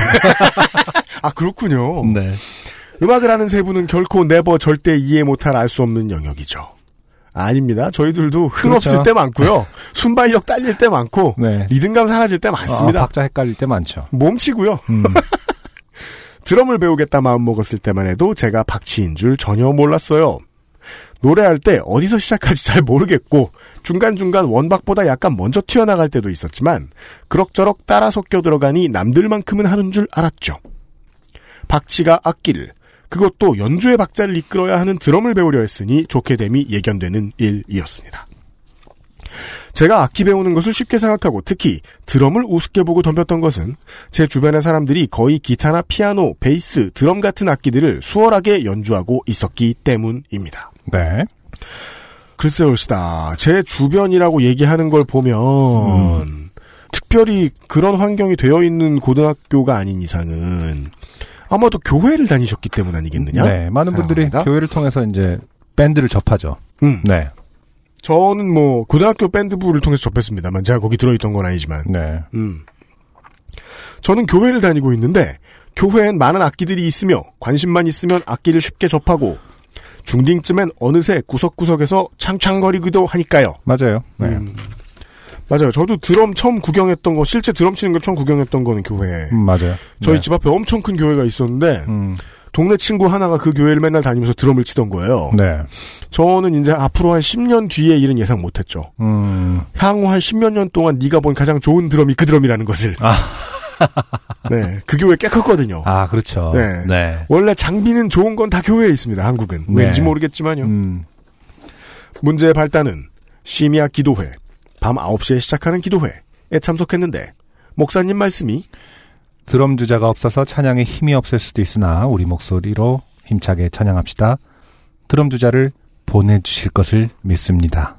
아, 그렇군요. 네. 음악을 하는 세 분은 결코 네버 절대 이해 못할 알 수 없는 영역이죠. 아닙니다. 저희들도 흥 그렇죠. 없을 때 많고요. 순발력 딸릴 때 많고 네. 리듬감 사라질 때 많습니다. 아, 박자 헷갈릴 때 많죠. 몸치고요. 음. 드럼을 배우겠다 마음 먹었을 때만 해도 제가 박치인 줄 전혀 몰랐어요. 노래할 때 어디서 시작할지 잘 모르겠고 중간중간 원박보다 약간 먼저 튀어나갈 때도 있었지만 그럭저럭 따라 섞여 들어가니 남들만큼은 하는 줄 알았죠. 박치가 악기를 그것도 연주의 박자를 이끌어야 하는 드럼을 배우려 했으니 좋게 됨이 예견되는 일이었습니다. 제가 악기 배우는 것을 쉽게 생각하고 특히 드럼을 우습게 보고 덤볐던 것은 제 주변의 사람들이 거의 기타나 피아노, 베이스, 드럼 같은 악기들을 수월하게 연주하고 있었기 때문입니다. 네. 글쎄요, 시다. 제 주변이라고 얘기하는 걸 보면 특별히 그런 환경이 되어 있는 고등학교가 아닌 이상은 아마도 교회를 다니셨기 때문 아니겠느냐? 네. 많은 분들이 생각합니다. 교회를 통해서 이제 밴드를 접하죠. 음. 네. 저는 뭐 고등학교 밴드부를 통해서 접했습니다만 제가 거기 들어있던 건 아니지만 네. 음. 저는 교회를 다니고 있는데 교회엔 많은 악기들이 있으며 관심만 있으면 악기를 쉽게 접하고 중딩쯤엔 어느새 구석구석에서 창창거리기도 하니까요. 맞아요. 네. 음. 맞아요. 저도 드럼 처음 구경했던 거 실제 드럼 치는 걸 처음 구경했던 거는 교회. 음, 맞아요. 저희 네. 집 앞에 엄청 큰 교회가 있었는데 음. 동네 친구 하나가 그 교회를 맨날 다니면서 드럼을 치던 거예요. 네. 저는 이제 앞으로 한 10년 뒤의 일은 예상 못 했죠. 음. 향후 한 10몇 년 동안 네가 본 가장 좋은 드럼이 그 드럼이라는 것을. 아. 네, 그 교회 꽤 컸거든요. 아, 그렇죠. 네. 네. 원래 장비는 좋은 건 다 교회에 있습니다. 한국은 네. 왠지 모르겠지만요. 음. 문제의 발단은 심야 기도회, 밤 9시에 시작하는 기도회에 참석했는데 목사님 말씀이 드럼 주자가 없어서 찬양에 힘이 없을 수도 있으나 우리 목소리로 힘차게 찬양합시다. 드럼 주자를 보내주실 것을 믿습니다.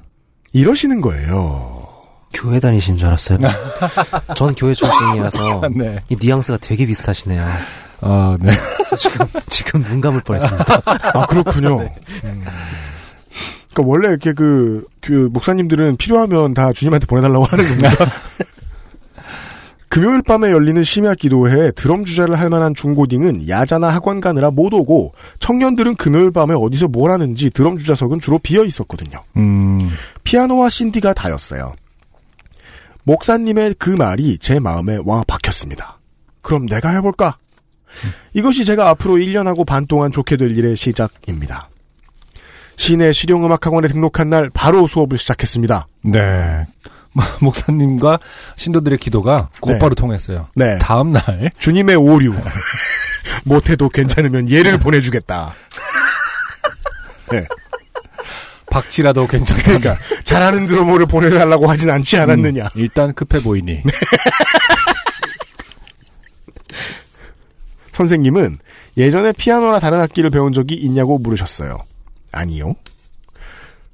이러시는 거예요. 교회 다니신 줄 알았어요. 전 교회 출신이라서 네. 이 뉘앙스가 되게 비슷하시네요. 아, 네. 저 지금 지금 눈 감을 뻔했습니다. 아 그렇군요. 네. 음. 그러니까 원래 이렇게 그, 그 목사님들은 필요하면 다 주님한테 보내달라고 하는 겁니다. 금요일 밤에 열리는 심야 기도회에 드럼 주자를 할 만한 중고딩은 야자나 학원 가느라 못 오고 청년들은 금요일 밤에 어디서 뭘 하는지 드럼 주자석은 주로 비어 있었거든요. 음. 피아노와 신디가 다였어요. 목사님의 그 말이 제 마음에 와 박혔습니다. 그럼 내가 해볼까? 이것이 제가 앞으로 1년하고 반 동안 좋게 될 일의 시작입니다. 시내 실용음악학원에 등록한 날 바로 수업을 시작했습니다. 네. 목사님과 신도들의 기도가 곧바로 통했어요. 네. 다음 날 주님의 오류. 못해도 괜찮으면 얘를 보내주겠다. 네. 박치라도 괜찮으니까. 잘하는 드러머를 보내달라고 하진 않지 않았느냐. 음, 일단 급해 보이니. 선생님은 예전에 피아노나 다른 악기를 배운 적이 있냐고 물으셨어요. 아니요.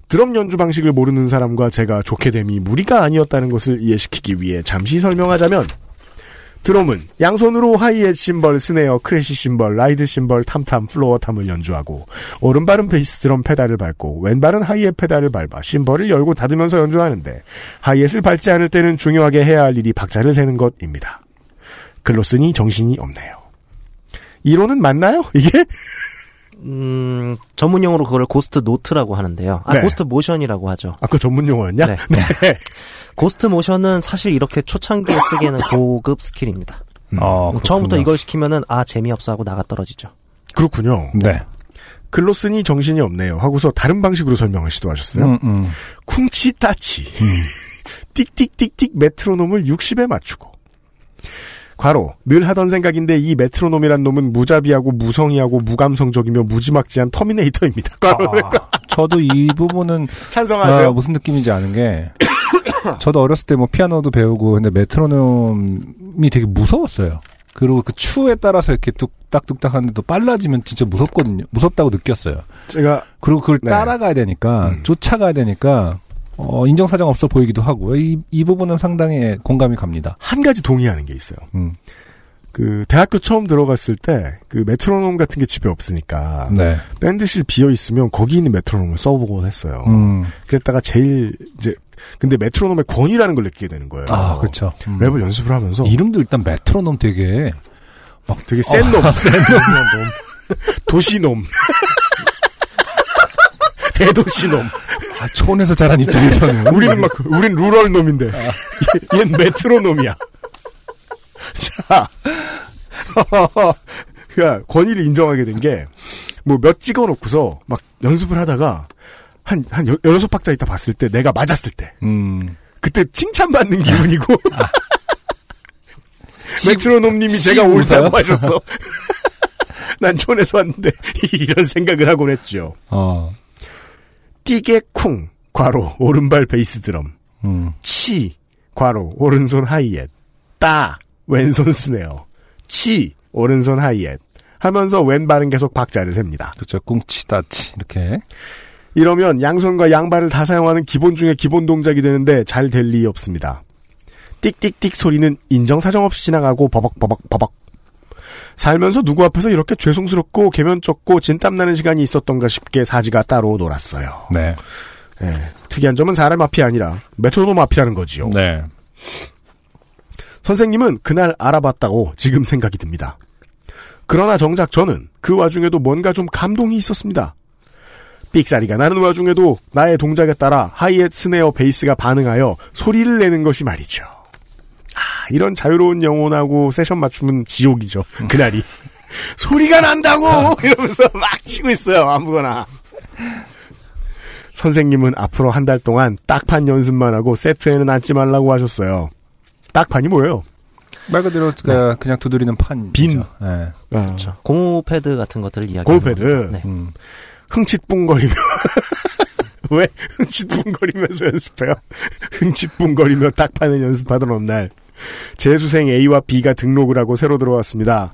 드럼 연주 방식을 모르는 사람과 제가 좋게 됨이 무리가 아니었다는 것을 이해시키기 위해 잠시 설명하자면 드럼은 양손으로 하이햇 심벌, snare, crash 심벌, ride 심벌, tom-tom, floor tom을 연주하고 오른발은 베이스 드럼 페달을 밟고 왼발은 하이햇 페달을 밟아 심벌을 열고 닫으면서 연주하는데 하이햇을 밟지 않을 때는 중요하게 해야 할 일이 박자를 세는 것입니다. 글로 쓰니 정신이 없네요. 이론은 맞나요? 이게? 음, 전문 용어로 그걸 ghost note라고 하는데요. 아, 네. ghost motion이라고 하죠. 아까 전문 용어였냐? 네. ghost motion은 사실 이렇게 초창기에 쓰기에는 고급 스킬입니다. 어, 처음부터 그렇군요. 이걸 시키면은 아 재미없어 하고 나가 떨어지죠. 그렇군요. 네. 글로 쓰니 정신이 없네요. 하고서 다른 방식으로 설명을 시도하셨어요. 음, 음. 쿵치 따치. 띡띡띡띡 메트로놈을 60에 맞추고. 과로 늘 하던 생각인데 이 메트로놈이란 놈은 무자비하고 무성의하고 무감성적이며 무지막지한 터미네이터입니다. 과로 아, 저도 이 부분은 찬성하세요? 아, 무슨 느낌인지 아는 게 저도 어렸을 때 뭐 피아노도 배우고 근데 메트로놈이 되게 무서웠어요. 그리고 그 추에 따라서 이렇게 뚝딱뚝딱 하는데 또 빨라지면 진짜 무섭거든요. 무섭다고 느꼈어요. 제가 그리고 그걸 네. 따라가야 되니까 쫓아가야 되니까 어, 인정사정 없어 보이기도 하고 이, 이 부분은 상당히 공감이 갑니다. 한 가지 동의하는 게 있어요. 음. 그 대학교 처음 들어갔을 때 그 메트로놈 같은 게 집에 없으니까 네. 밴드실 비어 있으면 거기 있는 메트로놈을 써보곤 했어요. 음. 그랬다가 제일 이제 근데 메트로놈의 권위라는 걸 느끼게 되는 거예요. 아, 그렇죠. 음. 랩을 연습을 하면서 이름도 일단 메트로놈 되게 막 되게 센 놈, 센 놈, 도시놈, 대도시놈. 아, 촌에서 자란 입장에서는 우리는 막 우린 루럴 놈인데 얘- 얘는 메트로 놈이야. 자, 그러니까 권위를 인정하게 된 게 뭐 몇 찍어 놓고서 막 연습을 하다가 한한 여섯 박자 있다 봤을 때 내가 맞았을 때 음. 그때 칭찬받는 기분이고 아. 메트로놈님이 씨 제가 옳다고? 하셨어. 난 촌에서 왔는데 이런 생각을 하곤 했죠. 어. 띠게 쿵 과로 오른발 베이스 드럼 음. 치 과로 오른손 하이햇 따 왼손 snare 치 오른손 하이햇 하면서 왼발은 계속 박자를 셉니다. 그렇죠. 꿍치다치 이렇게. 이러면 양손과 양발을 다 사용하는 기본 중에 기본 동작이 되는데 잘 될 리 없습니다. 띡띡띡 소리는 인정사정 없이 지나가고 버벅버벅 버벅. 살면서 누구 앞에서 이렇게 죄송스럽고 개면쩍고 진땀나는 시간이 있었던가 싶게 사지가 따로 놀았어요. 네. 예, 특이한 점은 사람 앞이 아니라 메트로놈 앞이라는 거지요. 네. 선생님은 그날 알아봤다고 지금 생각이 듭니다. 그러나 정작 저는 그 와중에도 뭔가 좀 감동이 있었습니다. 삑사리가 나는 와중에도 나의 동작에 따라 하이햇 스네어 베이스가 반응하여 소리를 내는 것이 말이죠. 아, 이런 자유로운 영혼하고 세션 맞춤은 지옥이죠. 그날이. 소리가 난다고! 이러면서 막 치고 있어요. 아무거나. 선생님은 앞으로 한 달 동안 딱판 연습만 하고 세트에는 앉지 말라고 하셨어요. 딱판이 뭐예요? 말 그대로 그 그냥 두드리는 판. 빈. 네. 그렇죠. 고무 패드 같은 것들을 이야기. 고무 패드. 네. 음. 흥칫뿡거리며 왜 흥칫뿡거리면서 연습해요? 흥칫뿡거리며 딱판을 연습하던 어느 날 재수생 A와 B가 등록을 하고 새로 들어왔습니다.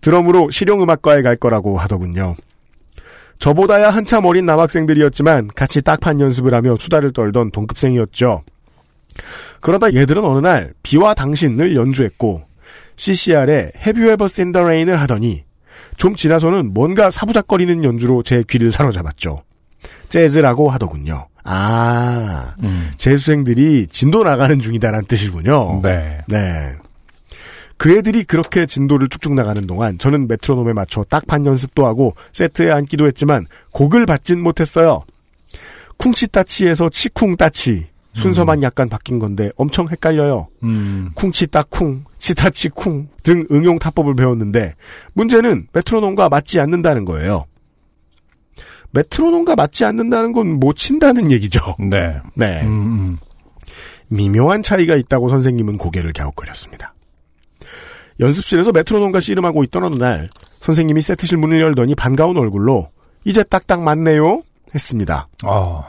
드럼으로 실용음악과에 갈 거라고 하더군요. 저보다야 한참 어린 남학생들이었지만 같이 딱판 연습을 하며 수다를 떨던 동급생이었죠. 그러다 얘들은 어느 날 비와 당신을 연주했고 CCR에 Have You Ever Seen the Rain을 하더니 좀 지나서는 뭔가 사부작거리는 연주로 제 귀를 사로잡았죠. 재즈라고 하더군요. 아, 음. 재수생들이 진도 나가는 중이다라는 뜻이군요. 네. 네. 그 애들이 그렇게 진도를 쭉쭉 나가는 동안 저는 메트로놈에 맞춰 딱판 연습도 하고 세트에 앉기도 했지만 곡을 받진 못했어요. 쿵치따치에서 치쿵따치 순서만 약간 바뀐 건데 엄청 헷갈려요. 음. 쿵치따쿵, 치타치쿵 등 응용 타법을 배웠는데 문제는 메트로놈과 맞지 않는다는 거예요. 메트로놈과 맞지 않는다는 건 못 친다는 얘기죠. 네. 네. 음, 음. 미묘한 차이가 있다고 선생님은 고개를 갸웃거렸습니다. 연습실에서 메트로놈과 씨름하고 있던 어느 날 선생님이 세트실 문을 열더니 반가운 얼굴로 이제 딱딱 맞네요 했습니다. 아.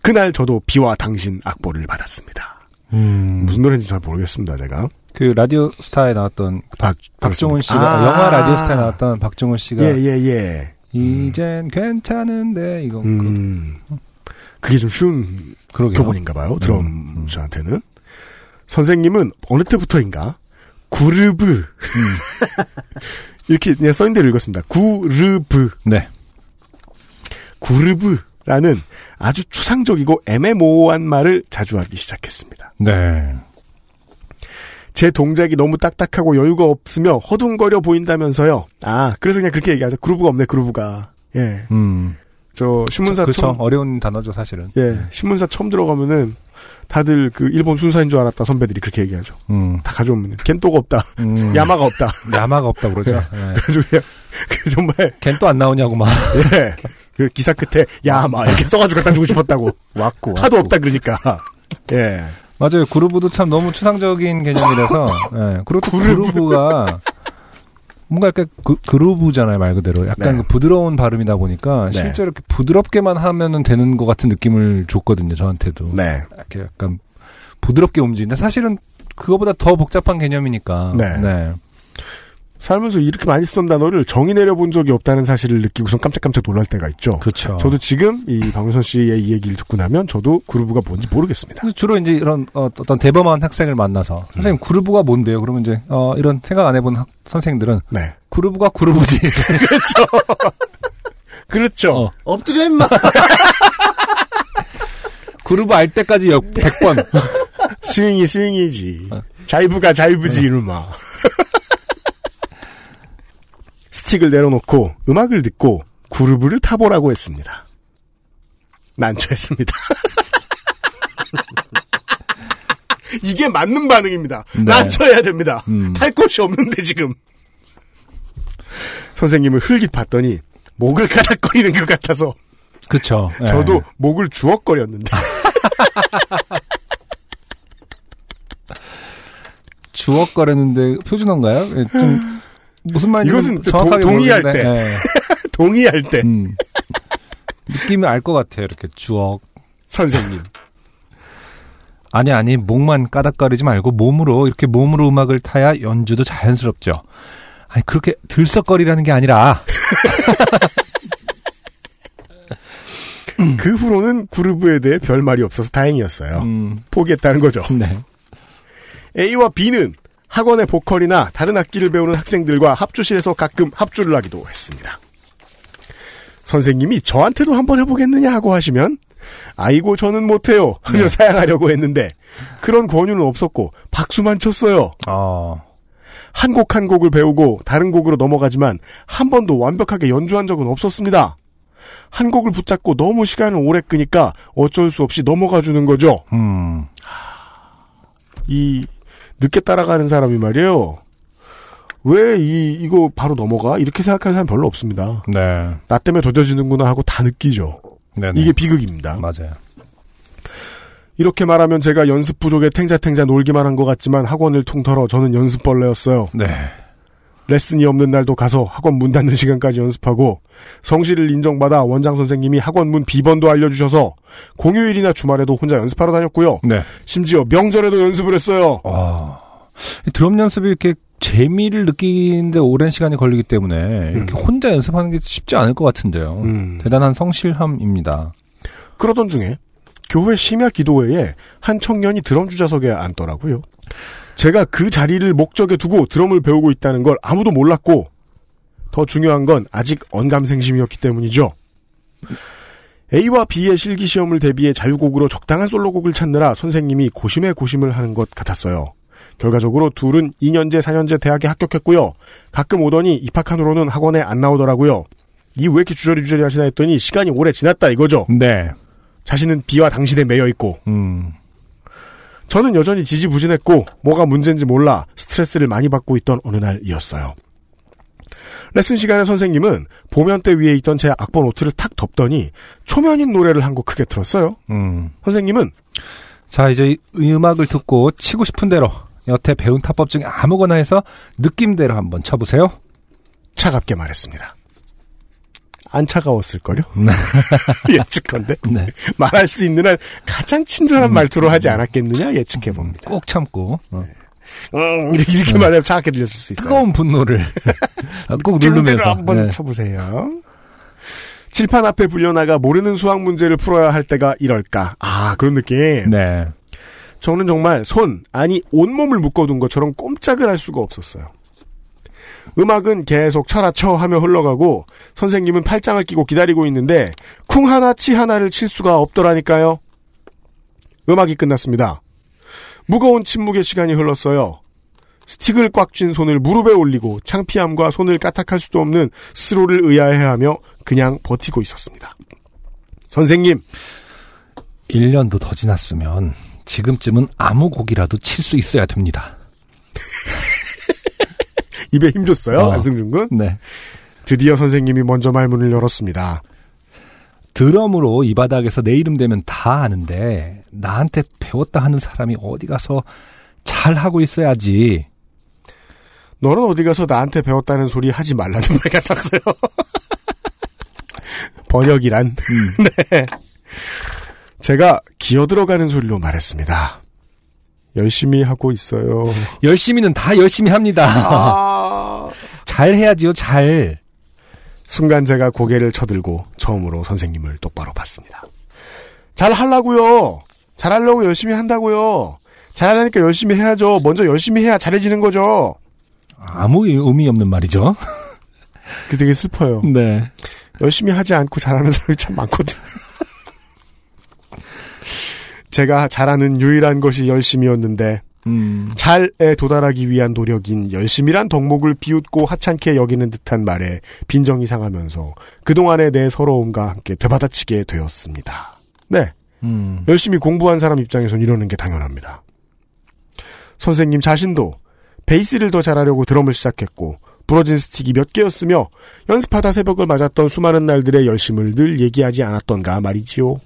그날 저도 비와 당신 악보를 받았습니다. 음. 무슨 노래인지 잘 모르겠습니다, 제가. 그 라디오 스타에 나왔던 박, 박종훈 씨가 아. 영화 라디오 스타에 나왔던 박종훈 씨가 예, 예, 예. 이젠 괜찮은데 이거 음. 그게 좀 쉬운 그러게요. 교본인가 봐요, 음, 드럼주한테는. 선생님은 어느 때부터인가, 구르브. 음. 이렇게 그냥 써있는 대로 읽었습니다. 구르브. 네. 구르브라는 아주 추상적이고 애매모호한 말을 자주 하기 시작했습니다. 네. 제 동작이 너무 딱딱하고 여유가 없으며 허둥거려 보인다면서요. 아, 그래서 그냥 그렇게 얘기하죠. 그루브가 없네, 그루브가. 예. 음. 저 신문사 그렇죠. 처음 어려운 단어죠, 사실은. 예, 신문사 처음 들어가면은 다들 그 일본 순사인 줄 알았다 선배들이 그렇게 얘기하죠. 음. 다 가져오면 겐또가 없다. 음. 야마가 없다. 야마가 없다 그러죠. 예. 그래가지고 그냥 그 정말 걘또안 나오냐고 막. 예. 그 기사 끝에 야마 이렇게 써가지고 갖다 주고 싶었다고. 왔고. 하도 없다 그러니까. 예. 맞아요. 그루브도 참 너무 추상적인 개념이라서. 예. 그리고 또 그루브가 뭔가 이렇게 그, 그루브잖아요, 말 그대로. 약간 네. 그 부드러운 발음이다 보니까 네. 실제로 이렇게 부드럽게만 하면은 되는 것 같은 느낌을 줬거든요, 저한테도. 네. 이렇게 약간 부드럽게 움직이는데 사실은 그거보다 더 복잡한 개념이니까. 네. 살면서 이렇게 많이 쓰던 단어를 정의 내려본 적이 없다는 사실을 느끼고선 깜짝깜짝 놀랄 때가 있죠. 그렇죠. 저도 지금 이 박명선 씨의 이 얘기를 듣고 나면 저도 그루브가 뭔지 모르겠습니다. 주로 이제 이런 어, 떤 대범한 학생을 만나서 선생님 그루브가 뭔데요? 그러면 이제 어, 이런 생각 안 해본 학, 선생들은 네. 그루브가 그루브지. 그렇죠. 어. 엎드려 임마. 그루브 알 때까지 역 100번. 스윙이 스윙이지. 자이브가 자이브지 이놈아. 스틱을 내려놓고 음악을 듣고 그루브를 타보라고 했습니다. 난처했습니다. 이게 맞는 반응입니다. 네. 난처해야 됩니다. 음. 탈 곳이 없는데 지금. 선생님을 흘깃 봤더니 목을 까닥거리는 것 같아서 그쵸. 예. 저도 목을 주걱거렸는데 주걱거렸는데 표준어인가요? 예, 좀 무슨 말인지 이것은 정확하게 동- 동의할 모르겠는데, 때. 예. 동의할 때 음. 느낌이 알 것 같아요. 이렇게 주걱. 선생님 아니 아니 목만 까닥거리지 말고 몸으로 이렇게 몸으로 음악을 타야 연주도 자연스럽죠. 아니 그렇게 들썩거리라는 게 아니라 그 후로는 그루브에 대해 별 말이 없어서 다행이었어요. 음, 포기했다는 거죠. 네. A와 B는 학원의 보컬이나 다른 악기를 배우는 학생들과 합주실에서 가끔 합주를 하기도 했습니다. 선생님이 저한테도 한번 해보겠느냐 하고 하시면 아이고 저는 못해요 하며 네. 사양하려고 했는데 그런 권유는 없었고 박수만 쳤어요. 어, 한곡한 곡을 배우고 다른 곡으로 넘어가지만 한 번도 완벽하게 연주한 적은 없었습니다. 한 곡을 붙잡고 너무 시간을 오래 끄니까 어쩔 수 없이 넘어가 주는 거죠. 음, 이 늦게 따라가는 사람이 말이에요. 왜 이 이거 바로 넘어가? 이렇게 생각하는 사람 별로 없습니다. 네, 나 때문에 더뎌지는구나 하고 다 느끼죠. 네, 이게 비극입니다. 맞아요. 이렇게 말하면 제가 연습 부족에 탱자탱자 놀기만 한 것 같지만 학원을 통틀어 저는 연습벌레였어요. 네, 레슨이 없는 날도 가서 학원 문 닫는 시간까지 연습하고 성실을 인정받아 원장 선생님이 학원 문 비번도 알려주셔서 공휴일이나 주말에도 혼자 연습하러 다녔고요. 네. 심지어 명절에도 연습을 했어요. 어, 이 드럼 연습이 이렇게 재미를 느끼는데 오랜 시간이 걸리기 때문에 이렇게 혼자 연습하는 게 쉽지 않을 것 같은데요. 음. 대단한 성실함입니다. 그러던 중에 교회 심야 기도회에 한 청년이 드럼 주자석에 앉더라고요. 제가 그 자리를 목적에 두고 드럼을 배우고 있다는 걸 아무도 몰랐고 더 중요한 건 아직 언감생심이었기 때문이죠. A와 B의 실기 시험을 대비해 자유곡으로 적당한 솔로곡을 찾느라 선생님이 고심에 고심을 하는 것 같았어요. 결과적으로 둘은 2년제, 4년제 대학에 합격했고요. 가끔 오더니 입학한 후로는 학원에 안 나오더라고요. 이 왜 이렇게 주저리 주저리 하시나 했더니 시간이 오래 지났다 이거죠. 네, 자신은 B와 당신에 매여 있고 음, 저는 여전히 지지부진했고 뭐가 문제인지 몰라 스트레스를 많이 받고 있던 어느 날이었어요. 레슨 시간에 선생님은 보면대 위에 있던 제 악보 노트를 탁 덮더니 초면인 노래를 한 곡 크게 틀었어요. 음. 선생님은 자, 이제 이 음악을 듣고 치고 싶은 대로 여태 배운 타법 중에 아무거나 해서 느낌대로 한번 쳐보세요. 차갑게 말했습니다. 안 차가웠을걸요? 네. 예측컨대. 말할 수 있는 한 가장 친절한 말투로 하지 않았겠느냐 예측해봅니다. 꼭 참고. 어. 음, 이렇게, 이렇게 말하면 차갑게 들렸을 수 있어요. 뜨거운 분노를 꼭를 누르면서. 한번 네. 쳐보세요. 칠판 앞에 불려나가 모르는 수학 문제를 풀어야 할 때가 이럴까. 아, 그런 느낌. 네. 저는 정말 손, 아니 온몸을 묶어둔 것처럼 꼼짝을 할 수가 없었어요. 음악은 계속 쳐라쳐 하며 흘러가고 선생님은 팔짱을 끼고 기다리고 있는데 쿵 하나 치 하나를 칠 수가 없더라니까요. 음악이 끝났습니다. 무거운 침묵의 시간이 흘렀어요. 스틱을 꽉 쥔 손을 무릎에 올리고 창피함과 손을 까딱할 수도 없는 스스로를 의아해하며 그냥 버티고 있었습니다. 선생님, 1년도 더 지났으면 지금쯤은 아무 곡이라도 칠 수 있어야 됩니다. 입에 힘줬어요, 어. 안승준 군. 네. 드디어 선생님이 먼저 말문을 열었습니다. 드럼으로 이 바닥에서 내 이름 되면 다 아는데 나한테 배웠다 하는 사람이 어디 가서 잘 하고 있어야지. 너는 어디 가서 나한테 배웠다는 소리 하지 말라는 말 같았어요. 번역이란. 네. 제가 기어 들어가는 소리로 말했습니다. 열심히 하고 있어요. 열심히는 다 열심히 합니다. 아. 잘 해야지요, 잘. 순간 제가 고개를 쳐들고 처음으로 선생님을 똑바로 봤습니다. 잘 하려고요. 잘하려고 열심히 한다고요. 잘하려니까 열심히 해야죠. 먼저 열심히 해야 잘해지는 거죠. 아무 의미 없는 말이죠. 그 되게 슬퍼요. 네. 열심히 하지 않고 잘하는 사람이 참 많거든. 제가 잘하는 유일한 것이 열심이었는데 음. 잘에 도달하기 위한 노력인 열심이란 덕목을 비웃고 하찮게 여기는 듯한 말에 빈정이 상하면서 그동안의 내 서러움과 함께 되받아치게 되었습니다. 네. 음. 열심히 공부한 사람 입장에선 이러는 게 당연합니다. 선생님 자신도 베이스를 더 잘하려고 드럼을 시작했고 부러진 스틱이 몇 개였으며 연습하다 새벽을 맞았던 수많은 날들의 열심을 늘 얘기하지 않았던가 말이지요.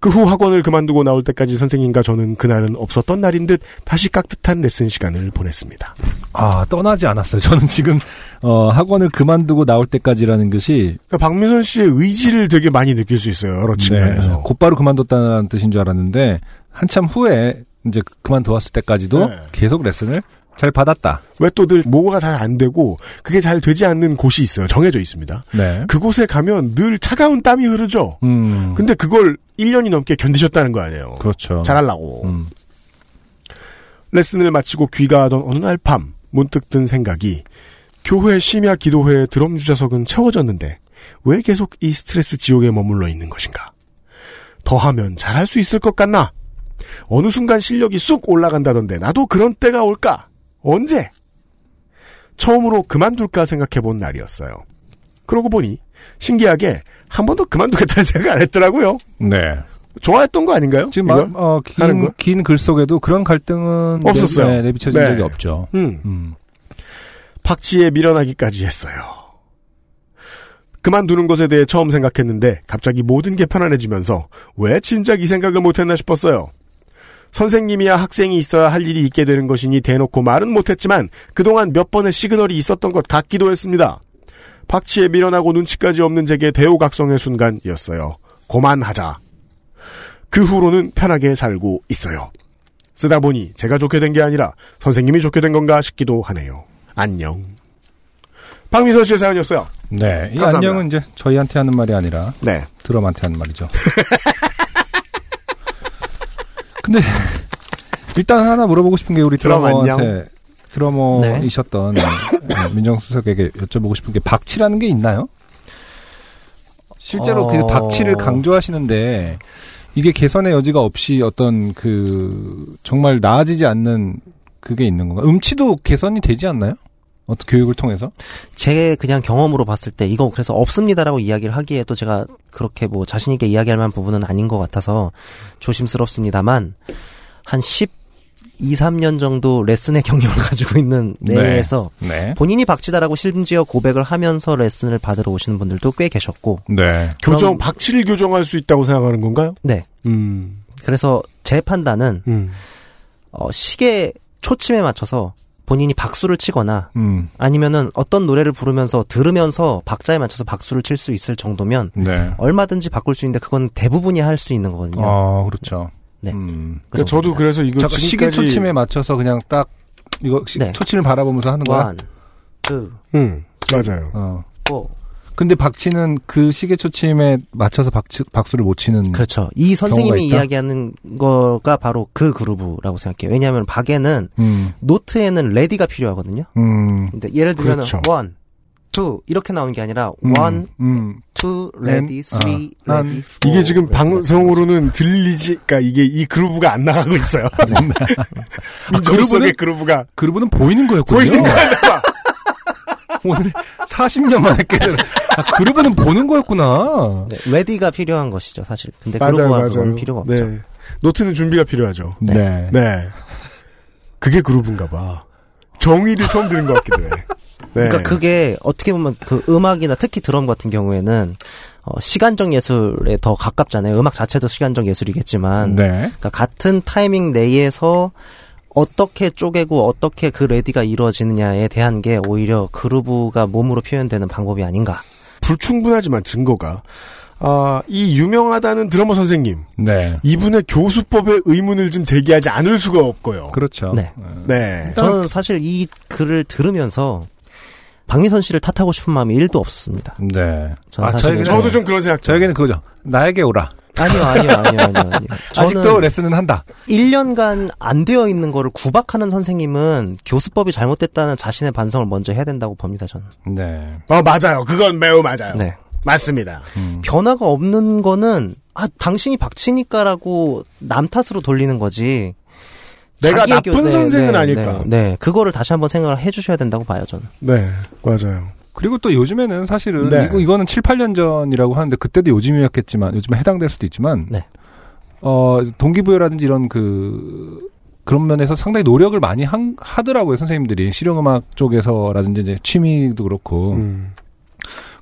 그 후 학원을 그만두고 나올 때까지 선생님과 저는 그날은 없었던 날인 듯 다시 깍듯한 레슨 시간을 보냈습니다. 아, 떠나지 않았어요. 저는 지금, 어, 학원을 그만두고 나올 때까지라는 것이. 그러니까 박민선 씨의 의지를 되게 많이 느낄 수 있어요. 여러 측면에서. 네, 곧바로 그만뒀다는 뜻인 줄 알았는데, 한참 후에, 이제 그만두었을 때까지도 네. 계속 레슨을 잘 받았다. 왜 또 늘 뭐가 잘 안 되고 그게 잘 되지 않는 곳이 있어요. 정해져 있습니다. 네. 그곳에 가면 늘 차가운 땀이 흐르죠. 음. 근데 그걸 1년이 넘게 견디셨다는 거 아니에요. 그렇죠. 잘하려고. 음. 레슨을 마치고 귀가하던 어느 날 밤 문득 든 생각이 교회 심야 기도회의 드럼 주자석은 채워졌는데 왜 계속 이 스트레스 지옥에 머물러 있는 것인가? 더하면 잘할 수 있을 것 같나? 어느 순간 실력이 쑥 올라간다던데 나도 그런 때가 올까? 언제? 처음으로 그만둘까 생각해 본 날이었어요. 그러고 보니 신기하게 한 번도 그만두겠다는 생각 안 했더라고요. 네. 좋아했던 거 아닌가요? 지금? 마- 어, 긴, 거? 긴글 속에도 그런 갈등은 없었어요. 내, 네, 내비쳐진 네. 적이 없죠. 음. 음. 박치에 밀어나기까지 했어요. 그만두는 것에 대해 처음 생각했는데 갑자기 모든 게 편안해지면서 왜 진작 이 생각을 못했나 싶었어요. 선생님이야 학생이 있어야 할 일이 있게 되는 것이니 대놓고 말은 못했지만 그동안 몇 번의 시그널이 있었던 것 같기도 했습니다. 박치에 밀어나고 눈치까지 없는 제게 대우각성의 순간이었어요. 고만하자. 그 후로는 편하게 살고 있어요. 쓰다 보니 제가 좋게 된 게 아니라 선생님이 좋게 된 건가 싶기도 하네요. 안녕. 박미선 씨의 사연이었어요. 네. 이 감사합니다. 안녕은 이제 저희한테 하는 말이 아니라 네. 드럼한테 하는 말이죠. 근데 일단 하나 물어보고 싶은 게 우리 드러머한테 드러머이셨던 네, 민정수석에게 여쭤보고 싶은 게 박치라는 게 있나요? 실제로 그 어. 박치를 강조하시는데 이게 개선의 여지가 없이 어떤 그 정말 나아지지 않는 그게 있는 건가? 음치도 개선이 되지 않나요? 어떤 교육을 통해서? 제 그냥 경험으로 봤을 때 이거 그래서 없습니다라고 이야기를 하기에도 제가 그렇게 뭐 자신 있게 이야기할 만한 부분은 아닌 것 같아서 조심스럽습니다만 한 10, 2, 3년 정도 레슨의 경력을 가지고 있는 네. 내에서 네. 본인이 박치다라고 심지어 고백을 하면서 레슨을 받으러 오시는 분들도 꽤 계셨고 네. 교정 박치를 교정할 수 있다고 생각하는 건가요? 네. 음. 그래서 제 판단은 음. 어, 시계 초침에 맞춰서 본인이 박수를 치거나 음. 아니면은 어떤 노래를 부르면서 들으면서 박자에 맞춰서 박수를 칠 수 있을 정도면 네. 얼마든지 바꿀 수 있는데 그건 대부분이 할 수 있는 거거든요. 아, 그렇죠. 네. 음. 그 저도 그래서 이거 잠깐 시계 지금까지 초침에 맞춰서 그냥 딱 이거 시- 네. 초침을 바라보면서 하는 거야. 원, two, 음, 맞아요. 어. four. 근데 박치는 그 시계 초침에 맞춰서 박치, 박수를 못 치는 그렇죠. 이 선생님이 있다? 이야기하는 거가 바로 그 groove라고 생각해요. 왜냐하면 박에는 음. note에는 ready가 필요하거든요. 음. 근데 예를 들면 그렇죠. one, two 이렇게 나오는 게 아니라 음. one, 음. two, ready, three, 아, ready. 이게 지금 방송으로는 들리지, 그러니까 이게 이 groove가 안 나가고 있어요. 아, 그루브는 그루브는 그루브가 그루브는 보이는 거였군요. 보이는 거야. 오늘 40년 만에 깨달은 아, groove는 보는 거였구나. 네, ready가 필요한 것이죠, 사실. 근데 맞아요, groove와 맞아요. 그건 필요가 없죠. 네. note는 준비가 필요하죠. 네. 네. 그게 groove인가 봐. 정의를 처음 들은 것 같기도 해. 네. 그러니까 그게 어떻게 보면 그 음악이나 특히 드럼 같은 경우에는 어, 시간적 예술에 더 가깝잖아요. 음악 자체도 시간적 예술이겠지만, 네. 그러니까 같은 타이밍 내에서 어떻게 쪼개고 어떻게 그 레디가 이루어지느냐에 대한 게 오히려 그루브가 몸으로 표현되는 방법이 아닌가. 불충분하지만 증거가 아, 이 유명하다는 드러머 선생님 네. 이분의 교수법의 의문을 좀 제기하지 않을 수가 없고요. 그렇죠. 네. 네. 저는 사실 이 글을 들으면서 박미선 씨를 탓하고 싶은 마음이 1도 없었습니다. 네. 저는 아, 저에게는- 저도 좀 그런 생각. 저에게는 그거죠. 나에게 오라. 아니요, 아니요, 아니요, 아니요. 아니요. 아직도 저는 레슨은 한다. 1년간 안 되어 있는 거를 구박하는 선생님은 교수법이 잘못됐다는 자신의 반성을 먼저 해야 된다고 봅니다, 저는. 네. 어, 맞아요. 그건 매우 맞아요. 네. 맞습니다. 음. 변화가 없는 거는 아 당신이 박치니까라고 남 탓으로 돌리는 거지. 내가 나쁜 교- 선생은 네, 아닐까. 네, 네. 그거를 다시 한번 생각을 해주셔야 된다고 봐요 저는. 네, 맞아요. 그리고 또 요즘에는 사실은 네. 이거 이거는 7, 8년 전이라고 하는데 그때도 요즘이었겠지만 요즘에 해당될 수도 있지만 네. 어 동기부여라든지 이런 그 그런 면에서 상당히 노력을 많이 한- 하더라고요 선생님들이 실용음악 쪽에서라든지 이제 취미도 그렇고 음.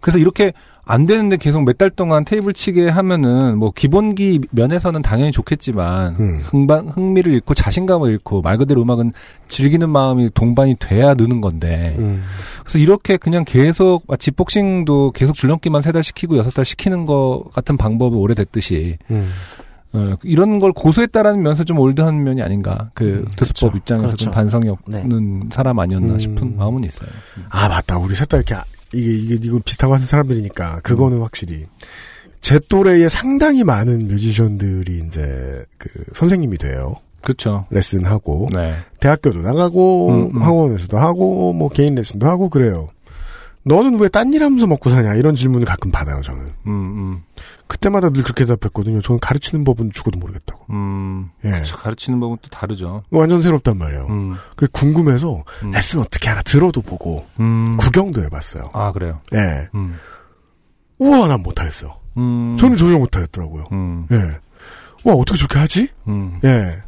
그래서 이렇게 안 되는데 계속 몇 달 동안 테이블 치게 하면은 뭐 기본기 면에서는 당연히 좋겠지만 음. 흥반 흥미를 잃고 자신감을 잃고 말 그대로 음악은 즐기는 마음이 동반이 돼야 느는 건데 음. 그래서 이렇게 그냥 계속 마치 복싱도 계속 줄넘기만 세 달 시키고 여섯 달 시키는 거 같은 방법이 오래됐듯이 음. 어, 이런 걸 고수했다라는 면에서 좀 올드한 면이 아닌가 그 교수법 입장에서 그렇죠. 좀 반성이 네. 없는 사람 아니었나 음. 싶은 마음은 있어요. 아, 맞다. 우리 셋 다 이렇게, 아- 이게, 이게, 이거 비슷하고 하는 사람들이니까, 그거는 확실히. 제 또래에 상당히 많은 뮤지션들이 이제, 그, 선생님이 돼요. 그렇죠. 레슨하고, 네. 대학교도 나가고, 음, 음. 학원에서도 하고, 뭐, 개인 레슨도 하고, 그래요. 너는 왜 딴 일 하면서 먹고 사냐? 이런 질문을 가끔 받아요, 저는. 음, 음, 그때마다 늘 그렇게 대답했거든요. 저는 가르치는 법은 죽어도 모르겠다고. 음. 예. 그쵸, 가르치는 법은 또 다르죠. 완전 새롭단 말이에요. 음, 그래 궁금해서 음. 레슨 어떻게 하나 들어도 보고 음. 구경도 해봤어요. 아 그래요. 예. 음, 우와 난 못하겠어. 음. 저는 전혀 못하겠더라고요. 음, 예. 와 어떻게 저렇게 하지? 음. 예.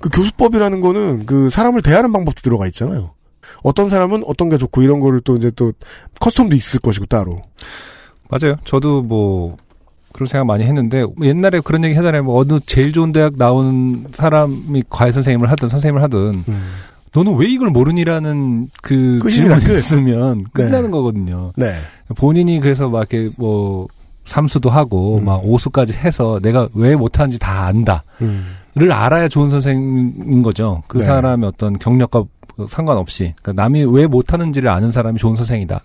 그 교수법이라는 거는 그 사람을 대하는 방법도 들어가 있잖아요. 어떤 사람은 어떤 게 좋고 이런 거를 또 이제 또 커스텀도 있을 것이고 따로. 맞아요. 저도 뭐 그런 생각 많이 했는데 옛날에 그런 얘기 하잖아요. 뭐 어느 제일 좋은 대학 나온 사람이 과외 선생님을 하든 선생님을 하든 너는 왜 이걸 모르니라는 그 질문이 끝. 있으면 끝나는 네. 거거든요. 네. 본인이 그래서 막 이렇게 뭐 삼수도 하고 음. 막 오수까지 해서 내가 왜 못하는지 다 안다. 음. 를 알아야 좋은 선생인 거죠. 그 네. 사람의 어떤 경력과 상관없이 그러니까 남이 왜 못하는지를 아는 사람이 좋은 선생이다.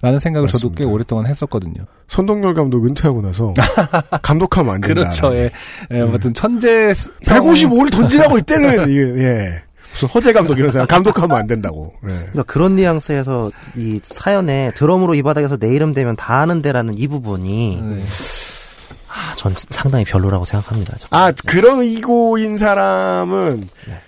라는 생각을 저도 꽤 맞습니다. 오랫동안 했었거든요. 선동열 감독 은퇴하고 나서 감독하면 안 된다. 그렇죠. 예. 예, 아무튼 천재 155를 던지라고 이때는 이게 예. 무슨 허재 감독 이런 사람 감독하면 안 된다고. 예. 그러니까 그런 뉘앙스에서 이 사연에 드럼으로 이 바닥에서 내 이름 되면 다 아는데라는 이 부분이 네. 아, 전 상당히 별로라고 생각합니다. 저. 아 그런 이고인 사람은 네.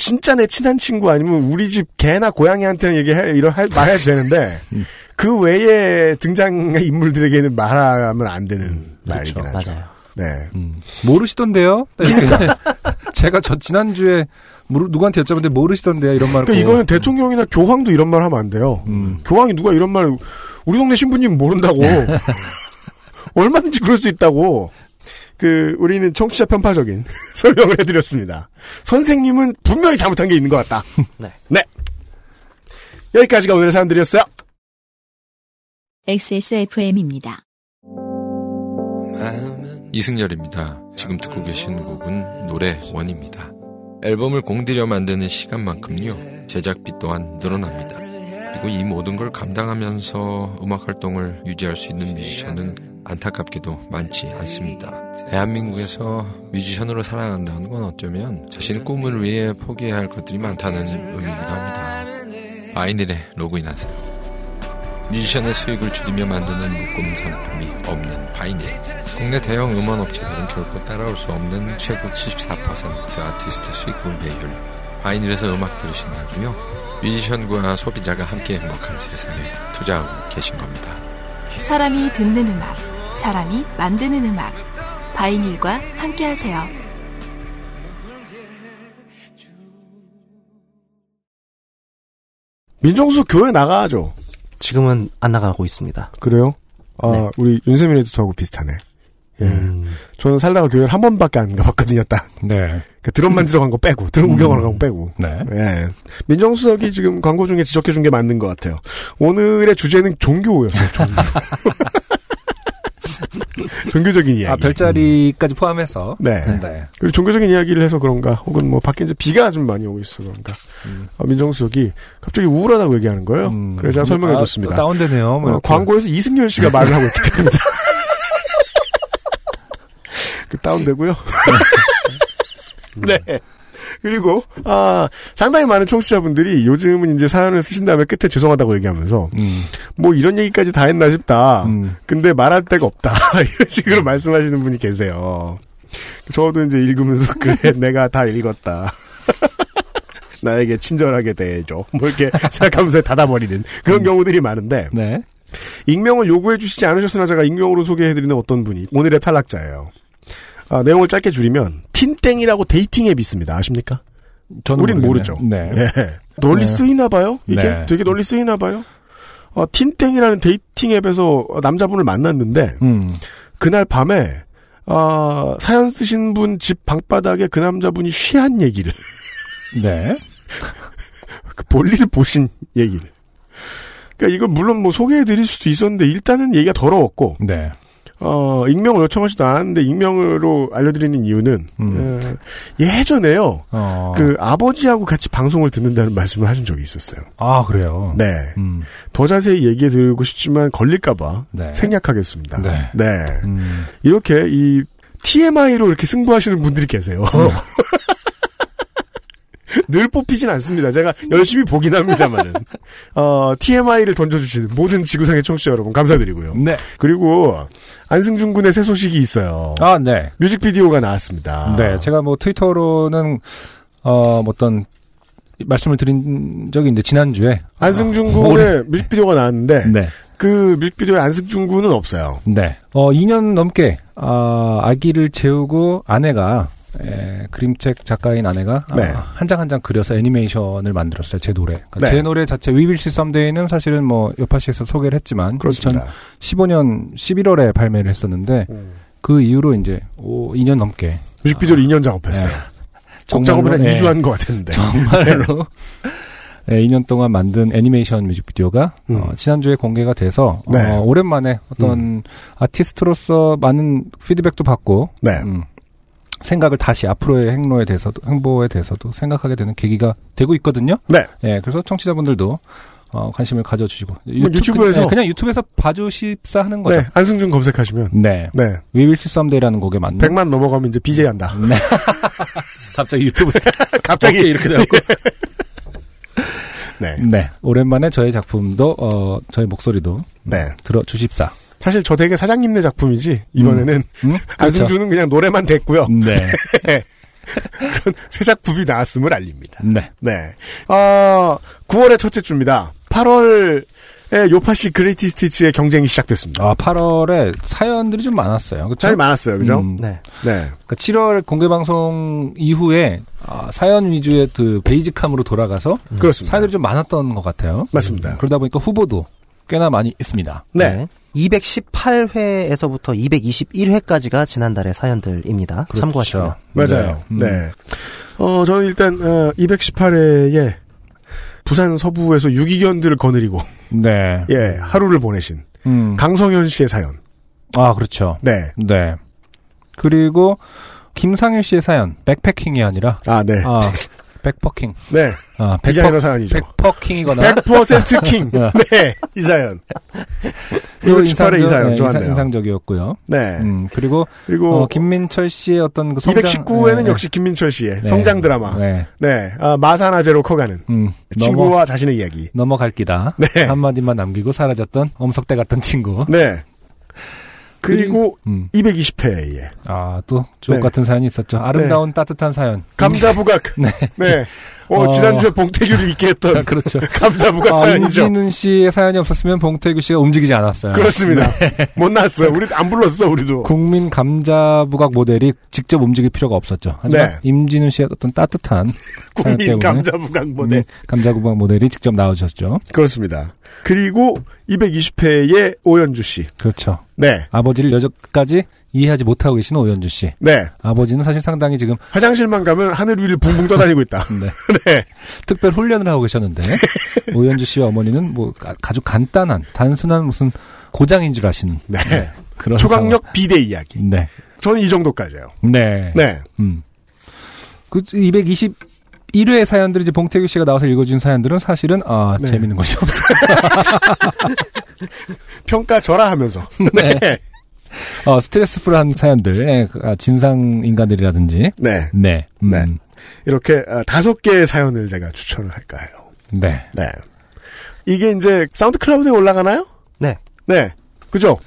진짜 내 친한 친구 아니면 우리 집 개나 고양이한테는 얘기해 이런 할- 말해도 되는데 음. 그 외에 등장의 인물들에게는 말하면 안 되는 말이긴 그렇죠. 하죠. 맞아요. 네. 음. 모르시던데요? 이렇게 제가 저 지난주에 모르- 누구한테 여쭤봤는데 모르시던데요? 이런 말을 그러니까 꼭- 이거는 대통령이나 교황도 이런 말 하면 안 돼요. 음. 교황이 누가 이런 말 우리 동네 신부님 모른다고 얼마든지 그럴 수 있다고. 그 우리는 청취자 편파적인 설명을 해드렸습니다. 선생님은 분명히 잘못한 게 있는 것 같다. 네. 네. 여기까지가 오늘의 사연들이었어요. XSFM입니다. 이승열입니다. 지금 듣고 계신 곡은 노래 원입니다. 앨범을 공들여 만드는 시간만큼요, 제작비 또한 늘어납니다. 그리고 이 모든 걸 감당하면서 음악 활동을 유지할 수 있는 뮤지션은 안타깝게도 많지 않습니다. 대한민국에서 뮤지션으로 살아간다는 건 어쩌면 자신의 꿈을 위해 포기해야 할 것들이 많다는 의미이기도 합니다. 바이닐에 로그인하세요. 뮤지션의 수익을 줄이며 만드는 묶음 상품이 없는 바이닐. 국내 대형 음원 업체들은 결코 따라올 수 없는 최고 74% 아티스트 수익 분배율. 바이닐에서 음악 들으신다고요? 뮤지션과 소비자가 함께 행복한 세상에 투자하고 계신 겁니다. 사람이 듣는 음악, 사람이 만드는 음악. 바이닐과 함께하세요. 민정수 교회 나가죠. 지금은 안 나가고 있습니다. 그래요? 아, 네. 우리 윤세민 에디터하고 비슷하네. 예. 음. 저는 살다가 교회를 한 번밖에 안 가봤거든요, 딱. 네. 그 드럼 만지러 간 거 빼고, 드럼 구경하러 간 거 빼고. 네. 예. 민정수석이 지금 광고 중에 지적해준 게 맞는 것 같아요. 오늘의 주제는 종교였어요, 종교. 종교적인 이야기. 아, 별자리까지 포함해서. 네. 네. 그리고 종교적인 이야기를 해서 그런가, 혹은 뭐 밖에 이제 비가 좀 많이 오고 있어 그런가. 어, 민정수석이 갑자기 우울하다고 얘기하는 거예요. 그래서 제가 설명해 줬습니다. 아, 또 다운되네요. 뭐 어. 광고에서 이승열 씨가 말을 하고 있기 때문에. 그 다운되고요. 네. 그리고 아 상당히 많은 청취자분들이 요즘은 이제 사연을 쓰신 다음에 끝에 죄송하다고 얘기하면서 음. 뭐 이런 얘기까지 다 했나 싶다. 근데 말할 데가 없다. 이런 식으로 말씀하시는 분이 계세요. 저도 이제 읽으면서 그래 내가 다 읽었다. 나에게 친절하게 대해줘. 뭐 이렇게 생각하면서 닫아버리는 그런 경우들이 많은데 네. 익명을 요구해 주시지 않으셨으나 제가 익명으로 소개해드리는 어떤 분이 오늘의 탈락자예요. 아, 내용을 짧게 줄이면 틴땡이라고 dating 앱이 있습니다. 아십니까? 저는 우린 모르겠네요. 모르죠. 네. 예. 널리 네. 쓰이나 봐요. 이게 네. 되게 널리 쓰이나 봐요. 어, 틴땡이라는 dating 앱에서 남자분을 만났는데 음. 그날 밤에 아, 사연 쓰신 분 집 방바닥에 그 남자분이 쉬한 얘기를 네. 그 볼일 보신 얘기를. 그러니까 이건 물론 뭐 소개해드릴 수도 있었는데 일단은 얘기가 더러웠고 네. 어, 익명을 요청하지도 않았는데 익명으로 알려드리는 이유는 어, 예전에요. 어. 그 아버지하고 같이 방송을 듣는다는 말씀을 하신 적이 있었어요. 아, 그래요? 네. 음. 더 자세히 얘기해 드리고 싶지만 걸릴까봐 네. 생략하겠습니다. 네. 음. 이렇게 이 TMI로 이렇게 승부하시는 분들이 계세요. 늘 뽑히진 않습니다. 제가 열심히 보긴 합니다만은. 어, TMI를 던져주시는 모든 지구상의 청취자 여러분 감사드리고요. 네. 그리고 안승준 군의 새 소식이 있어요. 아, 네. 뮤직비디오가 나왔습니다. 네. 제가 뭐 트위터로는, 어, 뭐 어떤, 말씀을 드린 적이 있는데, 지난주에. 안승준 어, 군의 올해- 뮤직비디오가 나왔는데 네. 그 뮤직비디오에 안승준 군은 없어요. 네. 어, 2년 넘게, 아, 아기를 재우고 아내가, 에, 그림책 작가인 아내가 네. 한장 한 장 그려서 애니메이션을 만들었어요. 제 노래. 그러니까 네. 제 노래 자체 위빌시 썸데이는 사실은 뭐 여파시에서 소개를 했지만 그렇습니다. 2015년 11월에 발매를 했었는데 그 이후로 이제 오, 2년 넘게 뮤직비디오를 2년 작업했어요. 곡 작업을 한 정말로, 2주 예. 한것 같았는데. 정말로 예, 2년 동안 만든 애니메이션 뮤직비디오가 어, 지난주에 공개가 돼서 음. 네. 어, 오랜만에 어떤 아티스트로서 많은 피드백도 받고 네. 음, 생각을 다시 앞으로의 행로에 대해서도 행보에 대해서도 생각하게 되는 계기가 되고 있거든요. 네. 예, 그래서 청취자분들도 어, 관심을 가져주시고 뭐 유튜브 에서 그냥, 그냥 유튜브에서 봐주십사 하는 거죠. 네, 안승준 검색하시면 네. 네. We Will See Someday라는 곡에 맞는 100만 넘어가면 이제 BJ 한다. 네. 갑자기 유튜브 갑자기 이렇게 되고 네. 네. 오랜만에 저희 작품도 어 저희 목소리도 네. 들어 주십사. 사실 저 되게 사장님네 작품이지 이번에는 음? 안승준은 그냥 노래만 됐고요. 네. 그런 새 작품이 나왔음을 알립니다. 네. 네. 어, 9월의 첫째 주입니다. 8월에 요파시 greatest hits의 경쟁이 시작됐습니다. 아 8월에 사연들이 좀 많았어요. 그렇죠? 사연이 많았어요. 그죠? 음, 네. 네. 그러니까 7월 공개 방송 이후에 아, 사연 위주의 그 basic함으로 돌아가서 그렇습니다. 사연들이 좀 많았던 것 같아요. 맞습니다. 음, 그러다 보니까 후보도 꽤나 많이 있습니다. 네. 218회에서부터 221회까지가 지난달의 사연들입니다. 그렇죠. 참고하시면. 맞아요. 음. 네. 어, 저는 일단, 어, 218회에 부산 서부에서 유기견들을 거느리고 네. 예 하루를 보내신 음. 강성현 씨의 사연. 아, 그렇죠. 네. 네. 그리고 김상일 씨의 사연, 백패킹이 아니라 아, 네. 아, 백퍼킹. 네. 아, 디자이너 사연이죠. 백퍼킹이거나 100% 킹. 네. 이 사연. 그리고 1월 18일 이 사연 네, 좋았네요. 인상, 인상적이었고요. 네. 음, 그리고 그리고 어, 김민철 씨의 어떤 그 성장 219에는 네, 역시 김민철 씨의 네. 성장 드라마. 네. 네. 아, 마산아제로 커가는 음, 친구와 넘어, 자신의 이야기. 넘어갈 기다. 네. 한마디만 남기고 사라졌던 엄석대 같던 친구. 네. 그리고 음. 220회에 아, 또 주옥 네. 같은 사연이 있었죠. 아름다운 따뜻한 사연. 감자부각. 네. 네. 어, 어. 지난주에 봉태규를 잊게 했던 그렇죠. 감자부각 아, 사연이죠. 임진훈 씨의 사연이 없었으면 봉태규 씨가 움직이지 않았어요. 그렇습니다. 네. 못 났어요. 우리 안 불렀어, 우리도. 국민 감자부각 모델이 직접 움직일 필요가 없었죠. 하지만 네. 임진훈 씨의 어떤 따뜻한 국민 감자부각 모델. 음, 감자부각 모델이 직접 나오셨죠. 그렇습니다. 그리고 220회에 오연주 씨. 그렇죠. 네. 아버지를 여전까지 이해하지 못하고 계신 오연주 씨. 네. 아버지는 사실 상당히 지금 화장실만 가면 하늘 위를 붕붕 떠다니고 있다. 네. 네. 특별 훈련을 하고 계셨는데 오연주 씨와 어머니는 뭐 가- 아주 간단한 단순한 무슨 고장인 줄 아시는 네. 그런 초강력 비대 이야기. 상황. 네. 저는 이 정도까지예요. 네. 네. 음. 그 221회 사연들이 이제 봉태규 씨가 나와서 읽어준 사연들은 사실은 아 네. 재밌는 것이 없어요. 평가 절하 하면서. 네. 어, 스트레스풀한 사연들, 예, 그, 아, 진상 인간들이라든지. 네. 네. 음, 네. 이렇게 아, 다섯 개의 사연을 제가 추천을 할까 해요. 네. 네. 이게 이제 사운드 클라우드에 올라가나요? 네. 네. 그죠?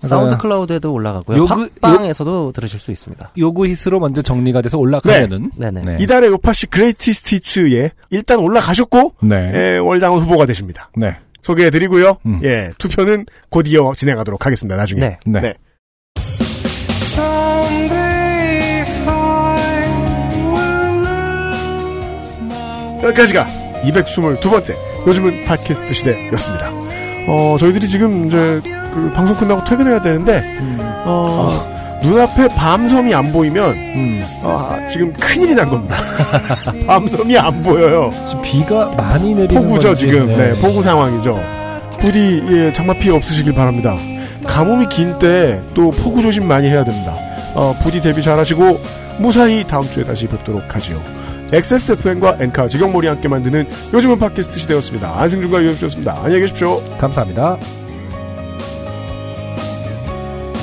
사운드 아, 클라우드에도 올라가고요. 요그- 팟빵에서도 들으실 수 있습니다. 요구 히스로 먼저 정리가 돼서 올라가면은. 네네. 네. 이달의 요파시 greatest hits에 일단 올라가셨고, 네. 예, 월장원 후보가 되십니다. 네. 소개해드리고요. 음. 예, 투표는 곧 이어 진행하도록 하겠습니다. 나중에. 네. 네. 여기까지가 222번째 요즘은 팟캐스트 시대였습니다. 어, 저희들이 지금 이제 그 방송 끝나고 퇴근해야 되는데 어, 눈앞에 밤섬이 안 보이면 음. 아, 지금 큰일이 난 겁니다. 밤섬이 안 보여요. 지금 비가 많이 내리는 폭우죠 지금. 네, 폭우 상황이죠. 부디 예, 장마 피해 없으시길 바랍니다. 가뭄이 긴 때 또 폭우 조심 많이 해야 됩니다. 어, 부디 대비 잘하시고 무사히 다음 주에 다시 뵙도록 하지요. XSFM과 엔카 지경몰이 함께 만드는 요즘은 팟캐스트 시대였습니다. 안승준과 유현수였습니다. 안녕히 계십시오. 감사합니다.